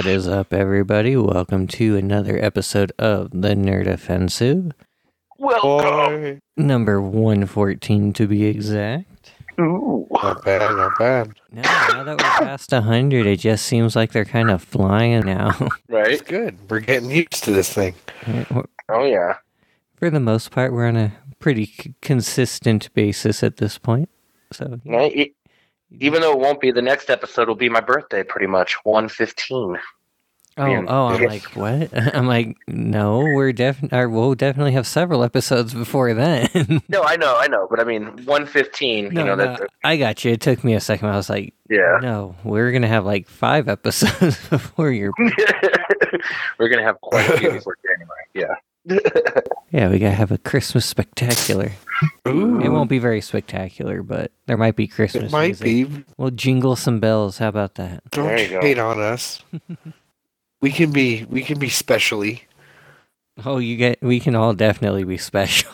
What is up, everybody? Welcome to another episode of the Nerd Offensive, Welcome. number 114 to be exact. Ooh. Not bad, not bad. Now, now that we're past 100, it just seems like they're kind of flying now. Right? It's good. We're getting used to this thing. Oh yeah. For the most part, we're on a pretty c- consistent basis at this point. So, No, e- even though it won't be, the next episode will be my birthday, pretty much one fifteen. oh, man. oh, I'm like, what? I'm like, no, we're definitely, uh, we'll definitely have several episodes before then. No, I know, I know, but I mean one fifteen. no, you know no, that. I got you. It took me a second. I was like, Yeah. No, we're gonna have like five episodes before your. We're gonna have quite a few before January. Yeah. Yeah, we gotta have a Christmas spectacular. Ooh, It won't be very spectacular, but there might be Christmas. it might music. be. We'll jingle some bells. How about that? Don't There you hate on us. we can be we can be specially. Oh, you get. We can all definitely be special,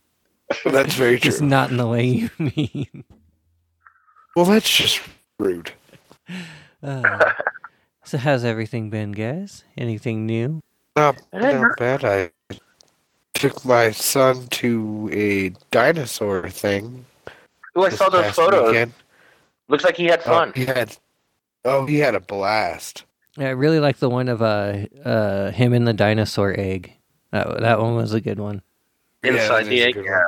That's very just true. not in the way you mean. Well, that's just rude. Uh, so, how's everything been, guys? Anything new? Not, I didn't not bad. I took my son to a dinosaur thing. Oh, I saw those past photos. weekend. Looks like he had Oh, fun. he had. Oh, he had a blast. I really like the one of uh, uh, him in the dinosaur egg. That that one was a good one. Yeah, Inside that the egg. Yeah. one.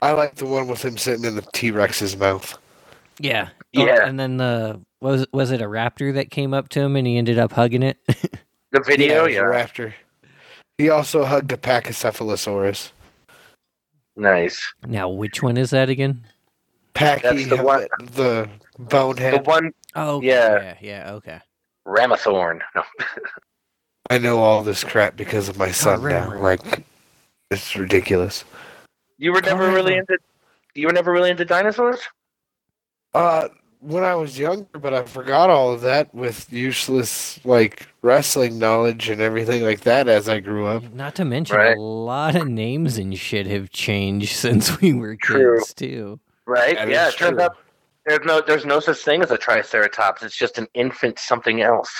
I like the one with him sitting in the T Rex's mouth. Yeah. Oh, Yeah. and then the was was it a raptor that came up to him and he ended up hugging it? The video. it was Yeah. a raptor. He also hugged a Pachycephalosaurus. Nice. now, which one is that again? Packy, That's the one- the bonehead. The bonehead. one Oh, Yeah. yeah, yeah. Okay. Ramathorn. No. I know all this crap because of my son right, now. Like, it's ridiculous. You were never really into. You were never really into dinosaurs. Uh, when I was younger, but I forgot all of that with useless like wrestling knowledge and everything like that as I grew up. Not to mention Right. a lot of names and shit have changed since we were True. kids too. Right? That yeah. is It turns true. out there's no there's no such thing as a triceratops. It's just an infant something else.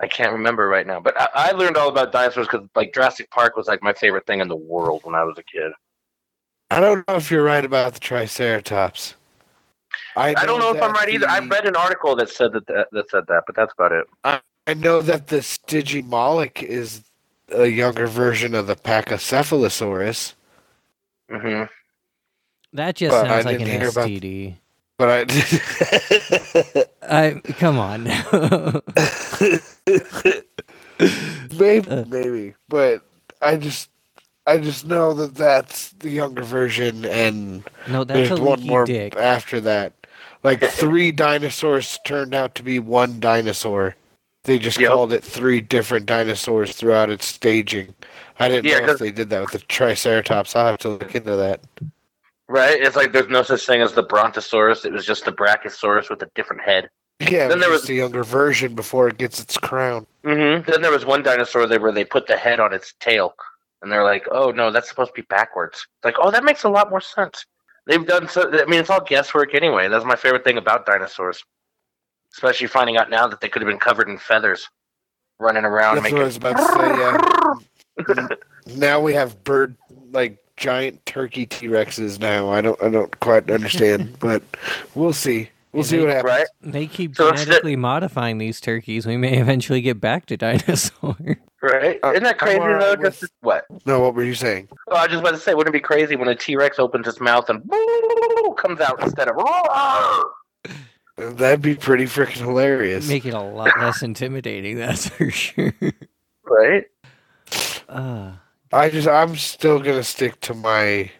I can't remember right now, but I, I learned all about dinosaurs because like Jurassic Park was like my favorite thing in the world when I was a kid. I don't know if you're right about the Triceratops. I don't know if I'm that right either. I the- read an article that said that, that that said that, but that's about it. I know that the Stygimoloch is a younger version of the Pachycephalosaurus, Mm-hmm. That just But I sounds like an didn't about- STD. but I I come on. maybe, maybe, but I just, I just know that that's the younger version, and no, that's there's a one more dick. after that. Like three dinosaurs turned out to be one dinosaur. They just Yep. called it three different dinosaurs throughout its staging. I didn't Yeah, know 'cause- if they did that with the Triceratops. I'll have to look into that. Right? It's like there's no such thing as the Brontosaurus. It was just the Brachiosaurus with a different head. Yeah, Then it there was was- the younger version before it gets its crown. hmm Then there was one dinosaur there where they put the head on its tail, and they're like, "Oh no, that's supposed to be backwards." It's like, "Oh, that makes a lot more sense." They've done so. I mean, it's all guesswork anyway. That's my favorite thing about dinosaurs, especially finding out now that they could have been covered in feathers, running around That's making. what I was about to say. Yeah. now we have bird like giant turkey T Rexes. Now I don't I don't quite understand, but we'll see. We'll Yeah, see they- what happens. right? They keep So instead- genetically modifying these turkeys. We may eventually get back to dinosaur. Right? Uh, Isn't that crazy alright though? with- Just what? No, what were you saying? Oh, I was just about to say, wouldn't it be crazy when a T Rex opens its mouth and comes out instead of That'd be pretty freaking hilarious. Make it a lot less intimidating, that's for sure. right? Uh, I just I'm still gonna stick to my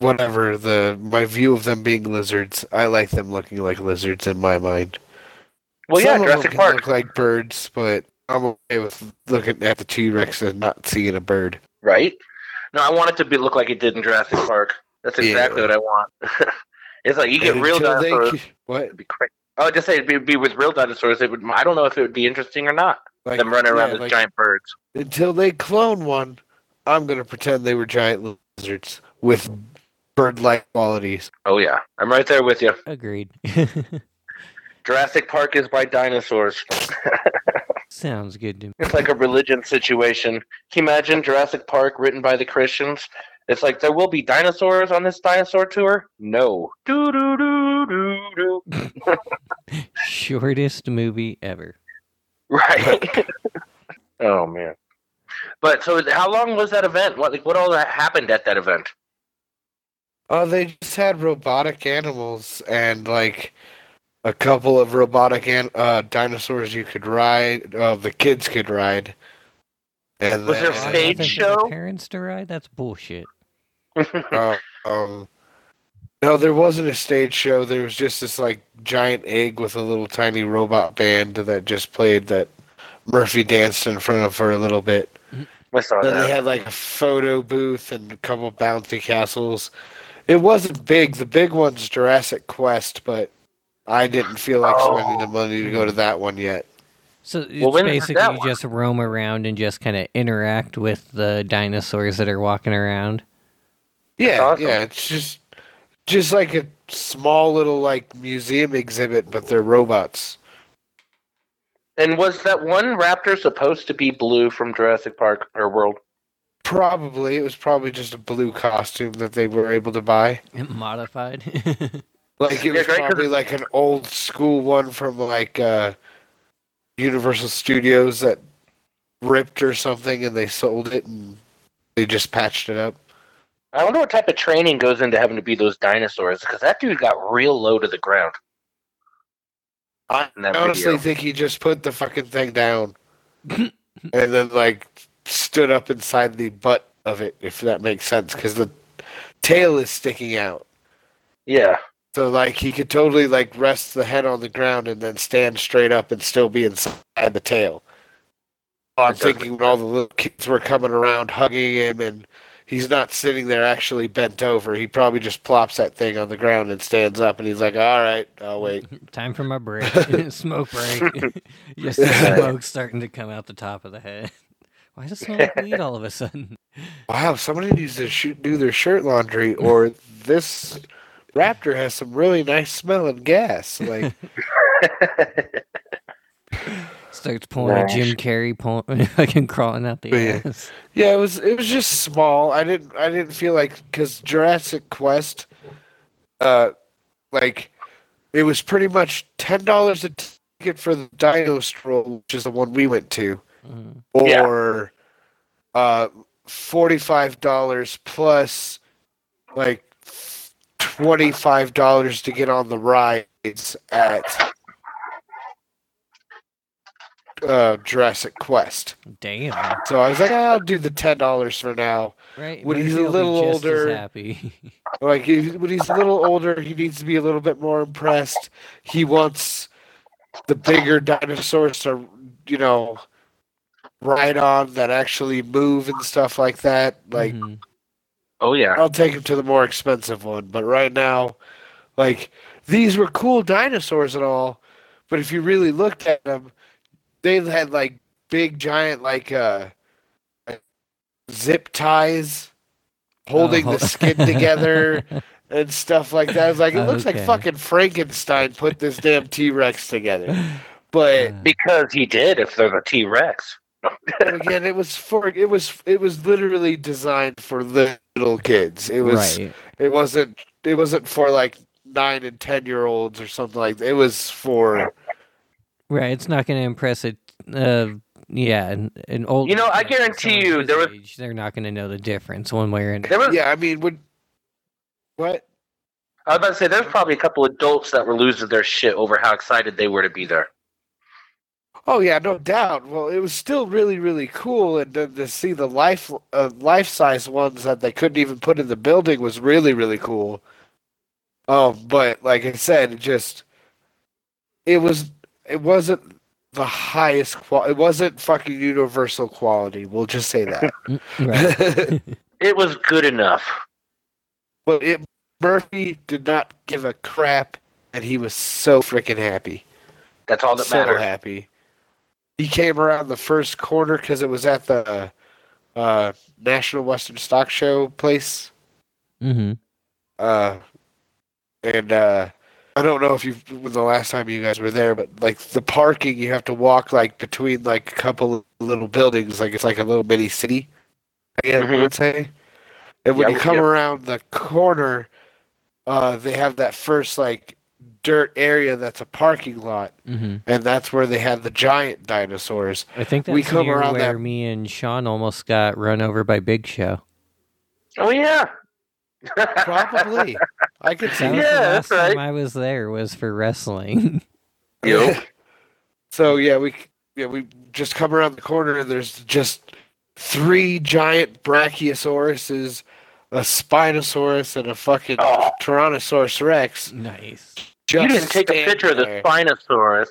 whatever the my view of them being lizards. I like them looking like lizards in my mind. Well, Some yeah, them Jurassic can Park. look like birds, but I'm okay with looking at the T Rex and not seeing a bird. right? No, I want it to be look like it did in Jurassic Park. That's Yeah. exactly what I want. it's like you get And real until they dinosaurs. what? It'd be. I would just say it'd be, be with real dinosaurs. It would. I don't know if it would be interesting or not. Like, them running around yeah, as like, giant birds. Until they clone one, I'm gonna pretend they were giant lizards with bird-like qualities. Oh yeah, I'm right there with you. agreed. Jurassic Park is by dinosaurs. Sounds good to me. It's like a religion situation. Can you imagine Jurassic Park written by the Christians? It's like there will be dinosaurs on this dinosaur tour. No. Do do do do do. Shortest movie ever. Right. oh man. But so, how long was that event? What like what all that happened at that event? Oh, they just had robotic animals and like a couple of robotic an- uh, dinosaurs you could ride. Uh, the kids could ride. And Was there a stage show? Parents to ride? That's bullshit. uh, um, no, there wasn't a stage show. There was just this like giant egg with a little tiny robot band that just played that Murphy danced in front of for a little bit. I saw Then they had like a photo booth and a couple bouncy castles. It wasn't big. The big one's Jurassic Quest, but I didn't feel like Oh. spending the money to go to that one yet. So it's Well, basically that you one? just roam around and just kind of interact with the dinosaurs that are walking around. Yeah, awesome. yeah. It's just just like a small little like museum exhibit, but they're robots. And was that one raptor supposed to be blue from Jurassic Park or World? Probably it was probably just a blue costume that they were able to buy. Modified. Like it was great, 'cause probably like an old school one from like uh Universal Studios that ripped or something and they sold it and they just patched it up. I wonder what type of training goes into having to be those dinosaurs because that dude got real low to the ground. I honestly video. think he just put the fucking thing down and then like stood up inside the butt of it, if that makes sense, because the tail is sticking out. Yeah. So like he could totally like rest the head on the ground and then stand straight up and still be inside the tail. I'm thinking when all the little kids were coming around hugging him and he's not sitting there actually bent over. He probably just plops that thing on the ground and stands up and he's like, All right, I'll wait. Time for my break. Smoke break. just the smoke starting to come out the top of the head. Why does it smell like weed all of a sudden? Wow, somebody needs to shoot, do their shirt laundry or this raptor has some really nice smelling gas. Like Starts pulling a Jim Nice. Carrey, pulling, fucking crawling out the Yeah. ass. Yeah, it was it was just small. I didn't I didn't feel like because Jurassic Quest, uh, like it was pretty much ten dollars a ticket for the Dino Stroll, which is the one we went to, Mhm. Yeah. or uh, forty five dollars plus like twenty five dollars to get on the rides at uh, Jurassic Quest. Damn. So I was like, I'll do the ten dollars for now. Right. When he's a Murphy will be little older- happy. Like when he's a little older, he needs to be a little bit more impressed. He wants the bigger dinosaurs to, you know, ride on that actually move and stuff like that. Like Mhm. oh yeah. I'll take him to the more expensive one, but right now, like these were cool dinosaurs and all, but if you really looked at them, they had like big giant like uh zip ties holding Oh. the skin together and stuff like that. I was like, it looks Okay. like fucking Frankenstein put this damn T Rex together. But Because he did. If they're the T Rex. But again, it was for it was it was literally designed for little kids. It was right. it wasn't it wasn't for like nine and ten year olds or something like that. It was for Right. It's not going to impress it. Uh, yeah, an, an old. You know, I guarantee you there was- age, they're not going to know the difference one way or another. Was. yeah. I mean, would what? I was about to say there's probably a couple adults that were losing their shit over how excited they were to be there. Oh yeah, no doubt. Well, it was still really really cool, and then to see the life uh, life size ones that they couldn't even put in the building was really really cool. Um, but like I said, it just it was it wasn't the highest quality. It wasn't fucking universal quality. We'll just say that. Mm. It was good enough. But it, Murphy did not give a crap, and he was so freaking happy. That's all that so matters. happy. He came around the first corner because it was at the uh, National Western Stock Show place, hmm uh, and uh, I don't know if you the last time you guys were there, but like the parking, you have to walk like between like a couple of little buildings, like it's like a little mini city. I guess I Mhm. would say. And when Yeah, you come yeah. around the corner, uh, they have that first like dirt area that's a parking lot, hmm and that's where they had the giant dinosaurs. I think that's We come near around where that- me and Shawn almost got run over by Big Show. Oh yeah. Probably, I could see. That was Yeah, the that's last time. I was there was for wrestling. Yo. So yeah, we yeah we just come around the corner and there's just three giant brachiosauruses, a spinosaurus, and a fucking Oh. Tyrannosaurus Rex. nice. You didn't take a standing picture of the there. Spinosaurus.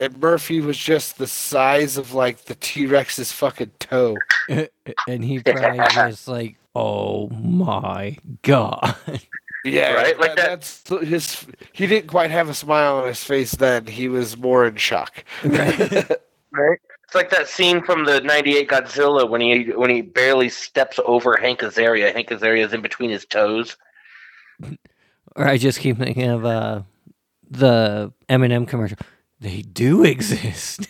And Murphy was just the size of like the T Rex's fucking toe. and he probably was like, "Oh my god!" Yeah, Right, like that- That's his. He didn't quite have a smile on his face then. He was more in shock. Right. Right. It's like that scene from the '98 Godzilla when he when he barely steps over Hank Azaria. Hank Azaria's in between his toes. Or I just keep thinking of uh, the Eminem commercial. They do exist.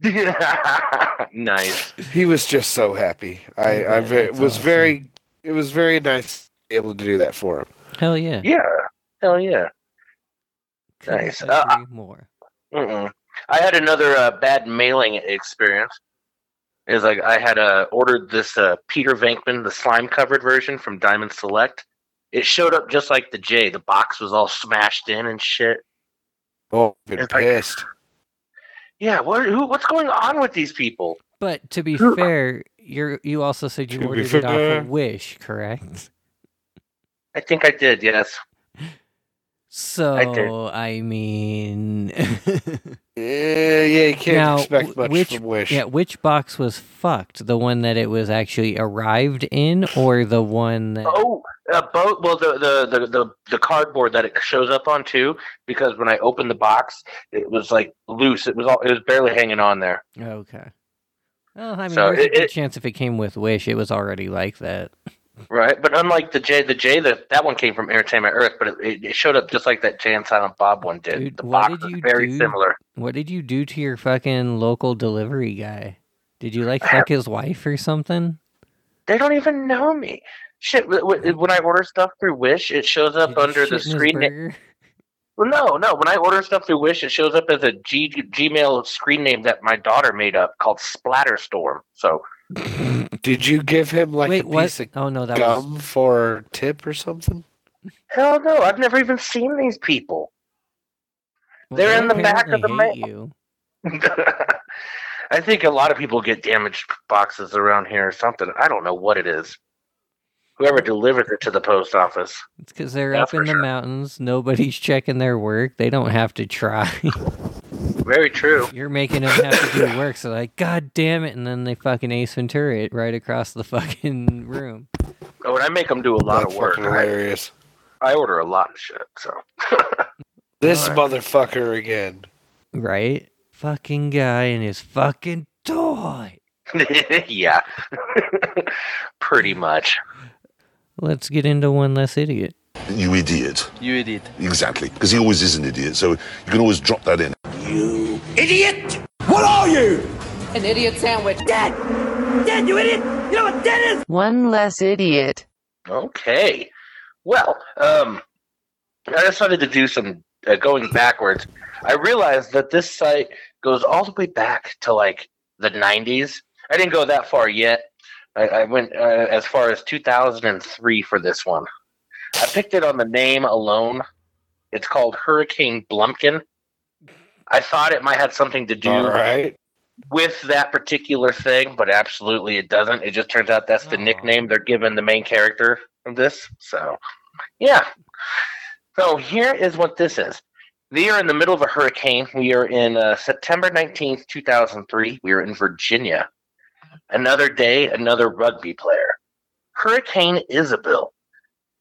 nice. He was just so happy. I, I ve- was awesome. very. It was very nice to be able to do that for him. Hell yeah. Yeah. Hell yeah. Couldn't nice. Uh, more. Mm-mm. I had another uh, bad mailing experience. Is like I had uh, ordered this uh, Peter Venkman, the slime covered version from Diamond Select. It showed up just like the J. The box was all smashed in and shit. Oh, been It's like- pissed. Yeah, what? Who, what's going on with these people? But to be Who- fair, you you also said you To ordered it off fair. of Wish, correct? I think I did. Yes. So I, mean, Yeah, yeah, you can't Now, expect much which- from Wish. yeah, which box was fucked? The one that it was actually arrived in, or the one that? Oh, uh, both. Well, the, the the the the cardboard that it shows up on too, because when I opened the box, it was like loose. It was all. It was barely hanging on there. Okay. Well, I mean, So there's a good it- chance if it came with Wish, it was already like that. Right, but unlike the J, the J that that one came from Entertainment Earth, but it, it showed up just like that Jay and Silent Bob one did. Dude, the box did was very do? similar. What did you do to your fucking local delivery guy? Did you like fuck his wife or something? They don't even know me. Shit, when I order stuff through Wish, it shows up Did under the shit in his screen name. Well, no, no. When I order stuff through Wish, it shows up as a G- Gmail screen name that my daughter made up called Splatterstorm. So Did you give him like Wait, a what? piece of Oh no, that was gum for tip or something? hell no, I've never even seen these people. well, they're they in the back of the mail. you. I think a lot of people get damaged boxes around here or something. I don't know what it is. Whoever delivers it to the post office. It's because they're Yeah, up in the sure. mountains. Nobody's checking their work. They don't have to try. Very true. You're making them have to do work. So like, God damn it! And then they fucking Ace Ventura it right across the fucking room. Oh, and I make them do a lot That's of work. fucking I, hilarious. I order a lot of shit. So This Alright. motherfucker again. Right? Fucking guy and his fucking toy. yeah, pretty much. Let's get into one less idiot. You idiot. You idiot. Exactly. Because he always is an idiot, so you can always drop that in. You idiot! What are you? An idiot sandwich. Dead! Dead, you idiot! You know what dead is? One less idiot. Okay. Well, um, I decided to do some uh, going backwards. I realized that this site goes all the way back to like the 90s. I didn't go that far yet. I, I went uh, as far as 2003 for this one. I picked it on the name alone. It's called Hurricane Blumpkin. I thought it might have something to do All right. with that particular thing, but absolutely it doesn't. It just turns out that's the Aw. nickname they're giving the main character of this. So, yeah. So here is what this is. We are in the middle of a hurricane. We are in uh, September 19th, 2003. We are in Virginia. Another day, another rugby player. Hurricane Isabel,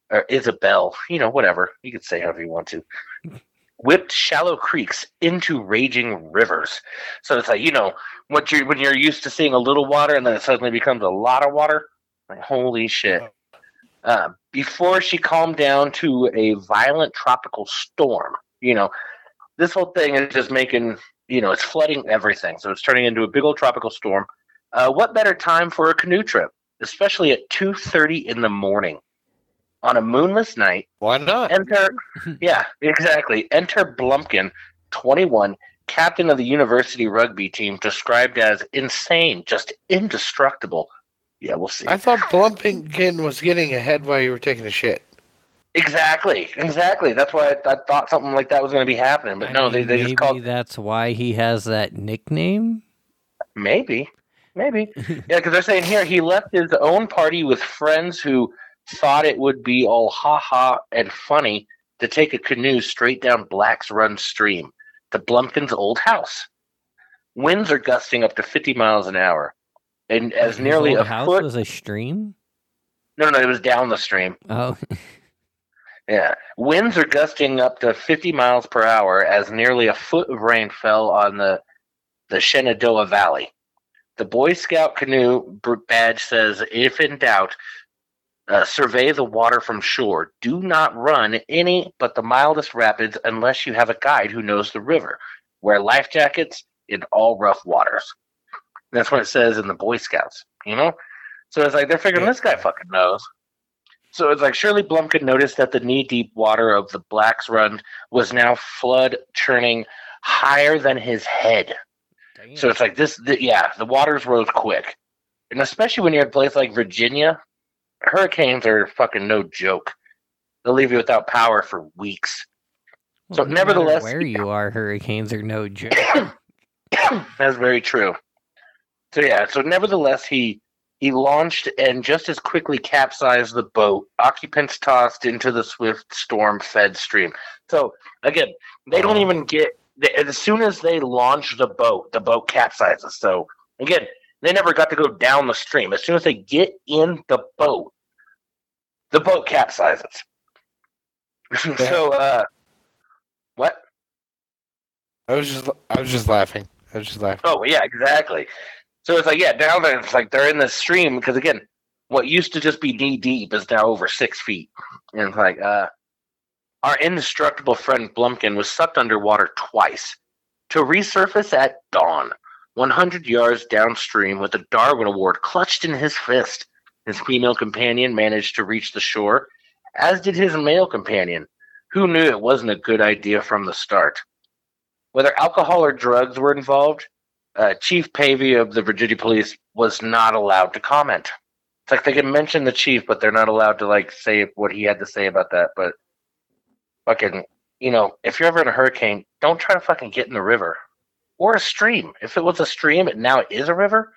or Isabel, you know, whatever. You can say however you want to. Whipped shallow creeks into raging rivers. So it's like you know what you're when you're used to seeing a little water and then it suddenly becomes a lot of water. Like holy shit! uh, before she calmed down to a violent tropical storm. You know, this whole thing is just making, you know, it's flooding everything. So it's turning into a big old tropical storm. Uh, what better time for a canoe trip, especially at 2.30 in the morning on a moonless night? Why not? Enter, yeah, exactly. Enter Blumpkin, 21, captain of the university rugby team, described as insane, just indestructible. Yeah, we'll see. I thought Blumpkin was getting ahead while you were taking a shit. Exactly, exactly. That's why I, I thought something like that was going to be happening. But I no, they, mean, they maybe just called that's why he has that nickname. maybe, maybe. yeah, because they're saying here he left his own party with friends who thought it would be all ha ha and funny to take a canoe straight down Black's Run Stream to Blumpkin's old house. Winds are gusting up to 50 miles an hour, and as His nearly old a house foot. was a stream. No, no, it was down the stream. Oh, Yeah. Winds are gusting up to 50 miles per hour as nearly a foot of rain fell on the, the Shenandoah Valley. The Boy Scout canoe badge says if in doubt, uh, survey the water from shore. Do not run any but the mildest rapids unless you have a guide who knows the river. Wear life jackets in all rough waters. That's what it says in the Boy Scouts, you know? So it's like they're figuring this guy fucking knows. So it's like Shirley Blumpkin noticed that the knee deep water of the Black's Run was now flood churning higher than his head. So it's like this, the, yeah, the waters rose quick. And especially when you're in a place like Virginia, hurricanes are fucking no joke. They'll leave you without power for weeks. so no nevertheless- where you are, hurricanes are no joke. That's very true. So yeah, so nevertheless he he launched and just as quickly capsized the boat. Occupants tossed into the swift storm fed stream. So again, they don't even get as soon as they launch the boat, the boat capsizes. So again, they never got to go down the stream. As soon as they get in the boat, the boat capsizes. so uh what? I was just I was just laughing. I was just laughing. Oh yeah, exactly. So it's like yeah, now that it's like they're in the stream because again, what used to just be knee deep is now over six feet, and it's like uh, our indestructible friend Blumpkin was sucked underwater twice to resurface at dawn, 100 yards downstream with a Darwin Award clutched in his fist. His female companion managed to reach the shore, as did his male companion, who knew it wasn't a good idea from the start. Whether alcohol or drugs were involved, uh, Chief Pavey of the Virginia Police was not allowed to comment. It's like they can mention the chief, but they're not allowed to like say what he had to say about that. But fucking, you know, if you're ever in a hurricane, don't try to fucking get in the river or a stream. If it was a stream and now it is a river,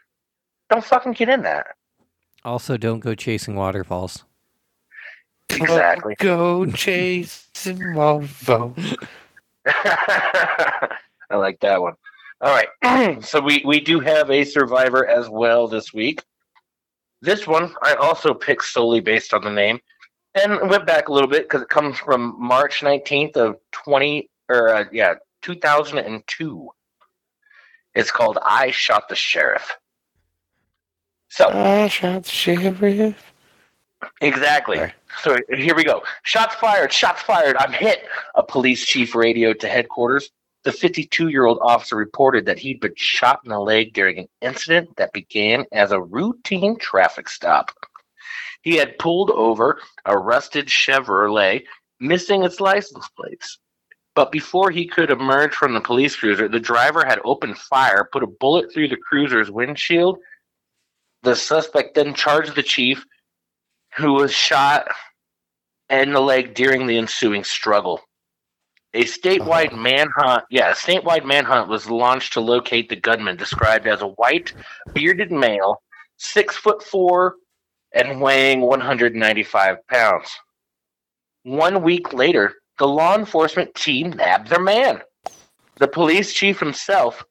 don't fucking get in that. also, don't go chasing waterfalls. Exactly. Go chasing Volvo. I like that one. All right. so we, we do have a survivor as well this week. This one I also picked solely based on the name and went back a little bit because it comes from March 19th of 20 or uh, yeah, 2002. It's called I Shot the Sheriff. So I shot the sheriff. Exactly. Right. So here we go. Shots fired. Shots fired. I'm hit. A police chief radioed to headquarters. The 52 year old officer reported that he'd been shot in the leg during an incident that began as a routine traffic stop. He had pulled over a rusted Chevrolet, missing its license plates. But before he could emerge from the police cruiser, the driver had opened fire, put a bullet through the cruiser's windshield. The suspect then charged the chief, who was shot in the leg during the ensuing struggle. A statewide uh-huh. manhunt, yeah, a statewide manhunt was launched to locate the gunman, described as a white, bearded male, six foot four, and weighing 195 pounds. One week later, the law enforcement team nabbed their man. The police chief himself,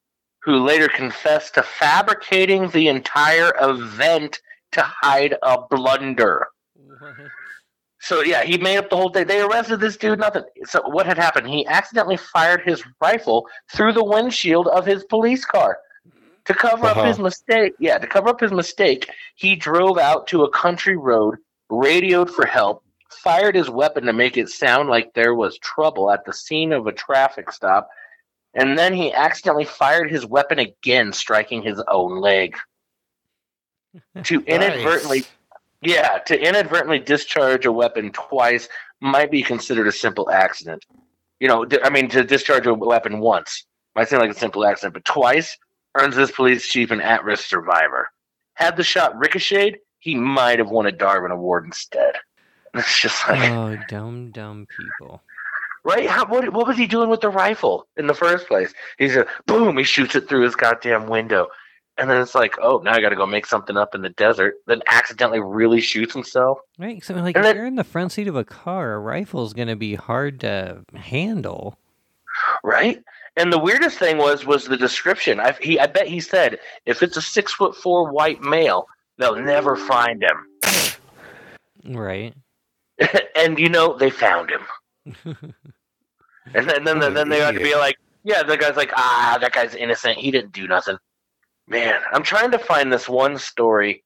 who later confessed to fabricating the entire event to hide a blunder. So yeah, he made up the whole thing. They arrested this dude. Nothing. So what had happened? He accidentally fired his rifle through the windshield of his police car to cover Uh-huh. up his mistake. Yeah, to cover up his mistake, he drove out to a country road radioed for help, fired his weapon to make it sound like there was trouble at the scene of a traffic stop, and then he accidentally fired his weapon again, striking his own leg. To inadvertently, Nice. yeah, to inadvertently discharge a weapon twice might be considered a simple accident. You know, I mean, to discharge a weapon once might seem like a simple accident, but twice earns this police chief an at-risk survivor. Had the shot ricocheted, he might have won a Darwin Award instead. It's just like, Oh, dumb, dumb people. right? How, what, what was he doing with the rifle in the first place? He's a boom, he shoots it through his goddamn window. And then it's like, oh, now I got to go make something up in the desert. Then accidentally really shoots himself. Right? So, like, And if then- you're in the front seat of a car, a rifle's going to be hard to handle. right? And the weirdest thing was was the description. I he I bet he said if it's a six foot four white male, they'll never find him. Right? and you know they found him. And then then, What an then they had to be like, yeah, the guy's like, ah, that guy's innocent. He didn't do nothing. Man, I'm trying to find this one story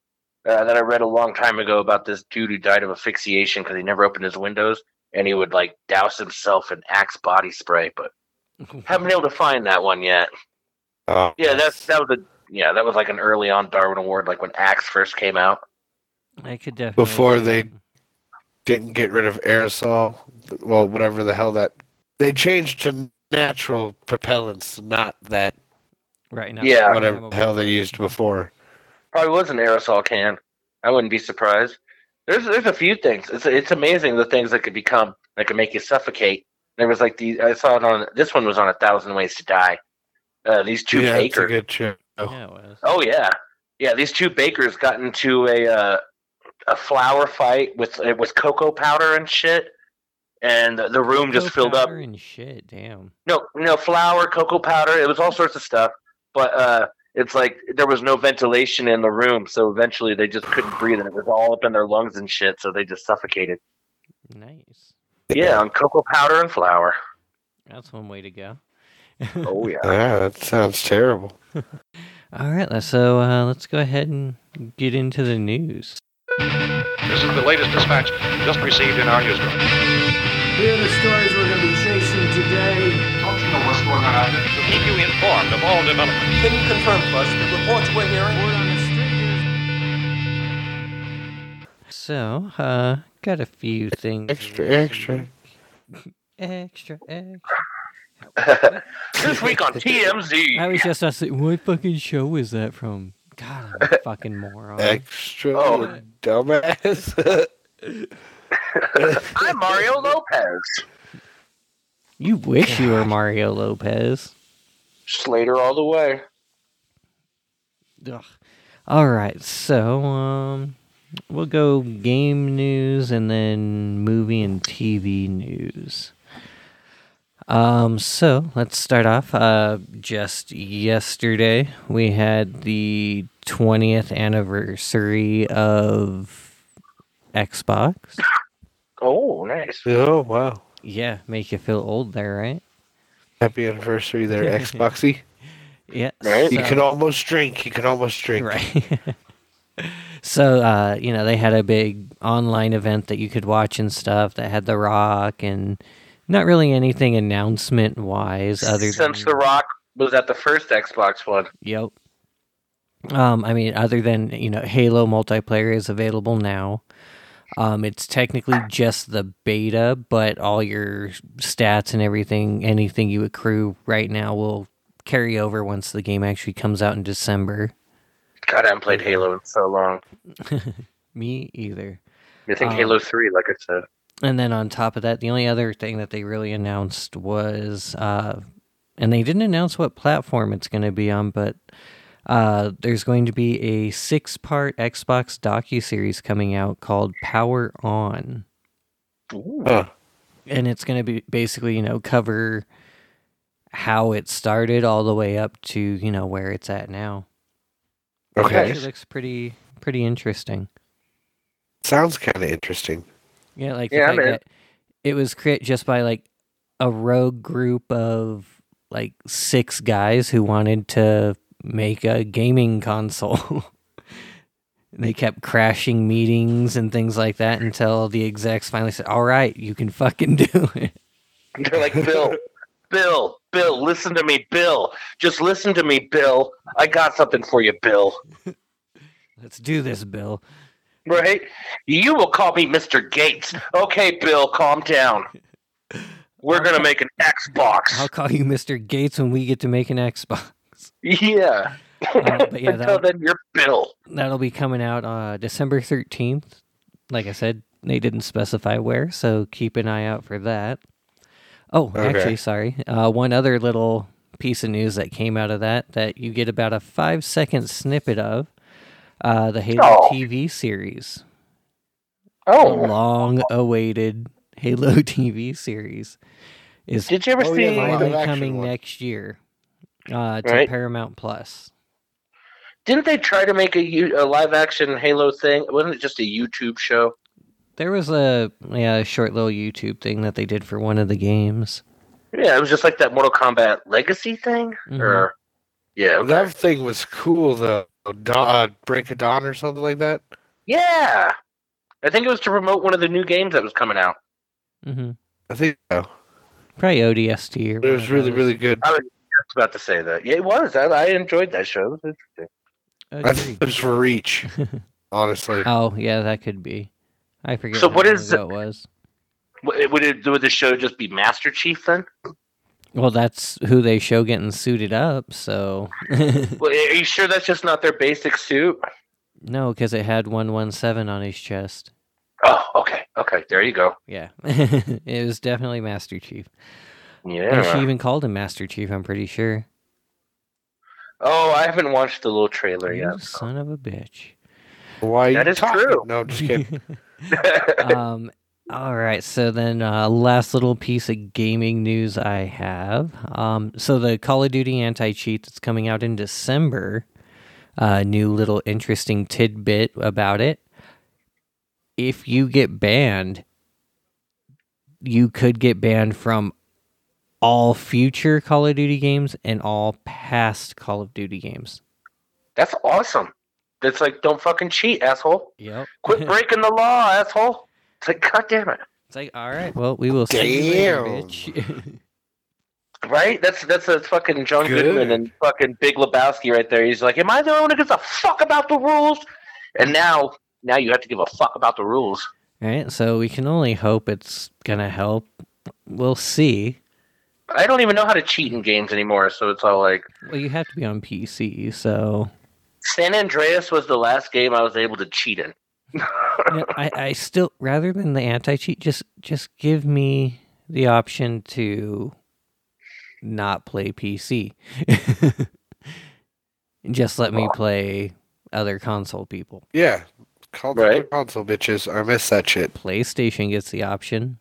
uh, that I read a long time ago about this dude who died of asphyxiation because he never opened his windows and he would like douse himself in Axe body spray, but haven't been able to find that one yet. Oh, Yeah, that's that was a yeah, that was like an early on Darwin Award, like when Axe first came out. I could definitely. Before they- didn't get rid of aerosol. Well, whatever the hell that they changed to natural propellants, not that Right now. Yeah. whatever the hell they used before. Probably was an aerosol can. I wouldn't be surprised. There's there's a few things. It's it's amazing the things that could become that could make you suffocate. There was like the I saw it on this one was on a thousand ways to die. Uh, these two yeah, it's a bakers. good show. Yeah, it was. Oh yeah, yeah. These two bakers got into a uh, a flour fight with uh, with cocoa powder and shit, and the room just Cocoa filled up. powder And shit, damn. No, no flour, cocoa powder. It was all sorts of stuff, but uh, it's like there was no ventilation in the room, so eventually they just couldn't breathe, and it was all up in their lungs and shit. So they just suffocated. Nice. Yeah, on cocoa powder and flour. That's one way to go. Oh yeah. Yeah, that sounds terrible. All right, so uh, let's go ahead and get into the news. This is the latest dispatch just received in our newsroom. Here are the stories we're going to be chasing today. Don't you know what's going on out there? To keep you informed of all developments. Can you confirm for us the reports we're hearing? So, uh, got a few things. Extra, extra. Extra, extra. this week on TMZ. I was just asking, what fucking show is that from? God, I'm a fucking moron. Extra, Oh. dumbass. I'm Mario Lopez. You wish you were Mario Lopez. Slater all the way. Ugh. All right, so um, we'll go game news and then movie and TV news. Um, so let's start off. Uh, just yesterday we had the 20th anniversary of Xbox. Oh, nice. oh wow! Yeah, make you feel old there, right? Happy anniversary there, Xboxy. Yeah. Right. You so- can almost drink. You can almost drink. Right. so, uh, you know, they had a big online event that you could watch and stuff that had The Rock and not really anything announcement wise other Since than. The Rock was at the first Xbox one. Yep. Um, I mean, other than, you know, Halo multiplayer is available now. Um, it's technically just the beta, but all your stats and everything, anything you accrue right now will carry over once the game actually comes out in December. God, I haven't played Halo in so long. Me either. You think Um, Halo 3, like I said. And then on top of that, the only other thing that they really announced was, uh, and they didn't announce what platform it's going to be on, but uh, there's going to be a six-part Xbox docu-series coming out called Power On, Huh. and it's going to be basically, you know, cover how it started all the way up to you know where it's at now. Okay. It looks pretty pretty interesting. Sounds kind of interesting. Yeah, like Yeah, the fact that it was created just by like a rogue group of like six guys who wanted to make a gaming console. they kept crashing meetings and things like that until the execs finally said, "All right, you can fucking do it." They're like, Bill, Bill, Bill, listen to me, Bill. Just listen to me, Bill. I got something for you, Bill. Let's do this, Bill. Right? You will call me Mr. Gates. Okay, Bill, calm down. We're gonna make an Xbox. I'll call you Mr. Gates when we get to make an Xbox. Yeah. Uh, but yeah, Until that'll, then, you're Bill. that'll be coming out uh, December 13th. Like I said, they didn't specify where, so keep an eye out for that. Oh, Okay. actually, sorry. Uh, one other little piece of news that came out of that that you get about a five second snippet of uh, the Halo Oh. TV series. Oh, Long awaited Halo TV series is did you ever Oh, see? the finally action coming one. next year uh, to Right. Paramount Plus. Didn't they try to make a live action Halo thing? Wasn't it just a YouTube show? There was a yeah a short little YouTube thing that they did for one of the games. Yeah, it was just like that Mortal Kombat Legacy thing, Mhm. or yeah, okay. That thing was cool though. Da- uh, Break of Dawn or something like that. yeah. I think it was to promote one of the new games that was coming out. Mm-hmm. I think so. Probably ODST or It was really, those. really good. I was just about to say that. Yeah, it was. I, I enjoyed that show. It was interesting. I think it was for Reach, honestly. oh yeah, that could be. I forget. So what is what long is ago it was? Would would it would the show just be Master Chief then? Well, that's who they show getting suited up. So Well, are you sure that's just not their basic suit? no, because it had one one seven on his chest. Oh, okay, okay. There you go. Yeah, it was definitely Master Chief. And she even called him Master Chief. I'm pretty sure. Oh, I haven't watched the little trailer You yet. so. son of a bitch. Why are That you is talking? true. No, just kidding. um all right so then uh last little piece of gaming news i have um so the call of duty anti-cheat that's coming out in december uh new little interesting tidbit about it if you get banned you could get banned from all future call of duty games and all past call of duty games That's awesome. It's like don't fucking cheat, asshole. yep Quit breaking the law, asshole. It's like, god damn it. it's like all right well we will see you later, bitch Right? That's that's a fucking John Good. Goodman and fucking Big Lebowski right there. He's like, Am I the only one who gives a fuck about the rules? And now now you have to give a fuck about the rules. Right, so we can only hope it's gonna help. We'll see. I don't even know how to cheat in games anymore, so it's all like Well, you have to be on PC, so San Andreas was the last game I was able to cheat in. You know, I, I still rather than the anti-cheat, just just give me the option to not play PC. Just let me play other console people. yeah. Console, Right. console bitches. I miss that shit. PlayStation gets the option.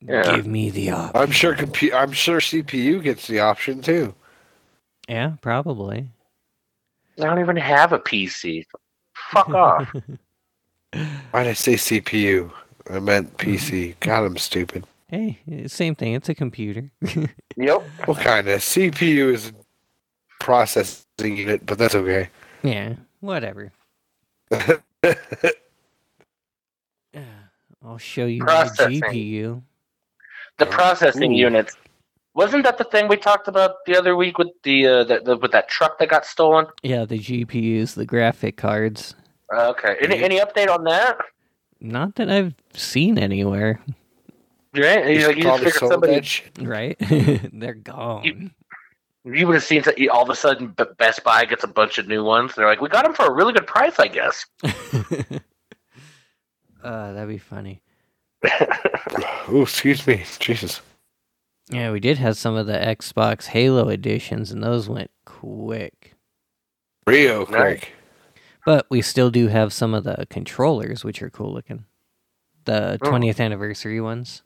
Yeah. Give me the option. I'm sure. Compu- I'm sure CPU gets the option too. Yeah, probably. I don't even have a PC. Fuck off. Why did I say CPU? I meant PC. God, I'm stupid. Hey, same thing. It's a computer. Yep. What kind of CPU is processing unit? But that's okay. yeah, whatever. I'll show you my GPU. The processing Ooh. units. Wasn't that the thing we talked about the other week with the, uh, the, the with that truck that got stolen? Yeah, the GPUs, the graphic cards. Okay. Any any update on that? Not that I've seen anywhere, Right? You, You like, you just probably figured somebody that right? They're gone. you would have seen that all of a sudden Best Buy gets a bunch of new ones. They're like, we got them for a really good price, I guess. uh, that'd be funny. Oh, excuse me. Jesus. Yeah, we did have some of the Xbox Halo editions, and those went quick. Rio quick. But we still do have some of the controllers, which are cool looking. The Oh. 20th anniversary ones.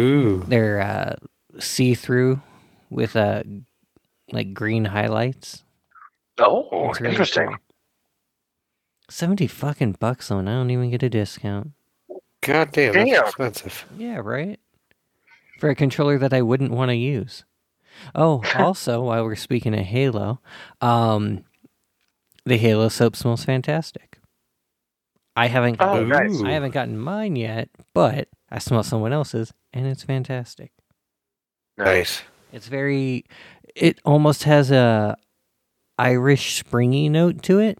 Ooh. They're uh, see through with uh, like green highlights. Oh, really interesting. cool. 70 fucking bucks though, and I don't even get a discount. God damn, that's Damn. expensive. Yeah, right? For a controller that I wouldn't want to use. Oh, also, while we're speaking of Halo, um, The Halo soap smells fantastic. I haven't Oh, gotten, nice. I haven't gotten mine yet, but I smell someone else's and it's fantastic. Nice. It's very it almost has a Irish springy note to it.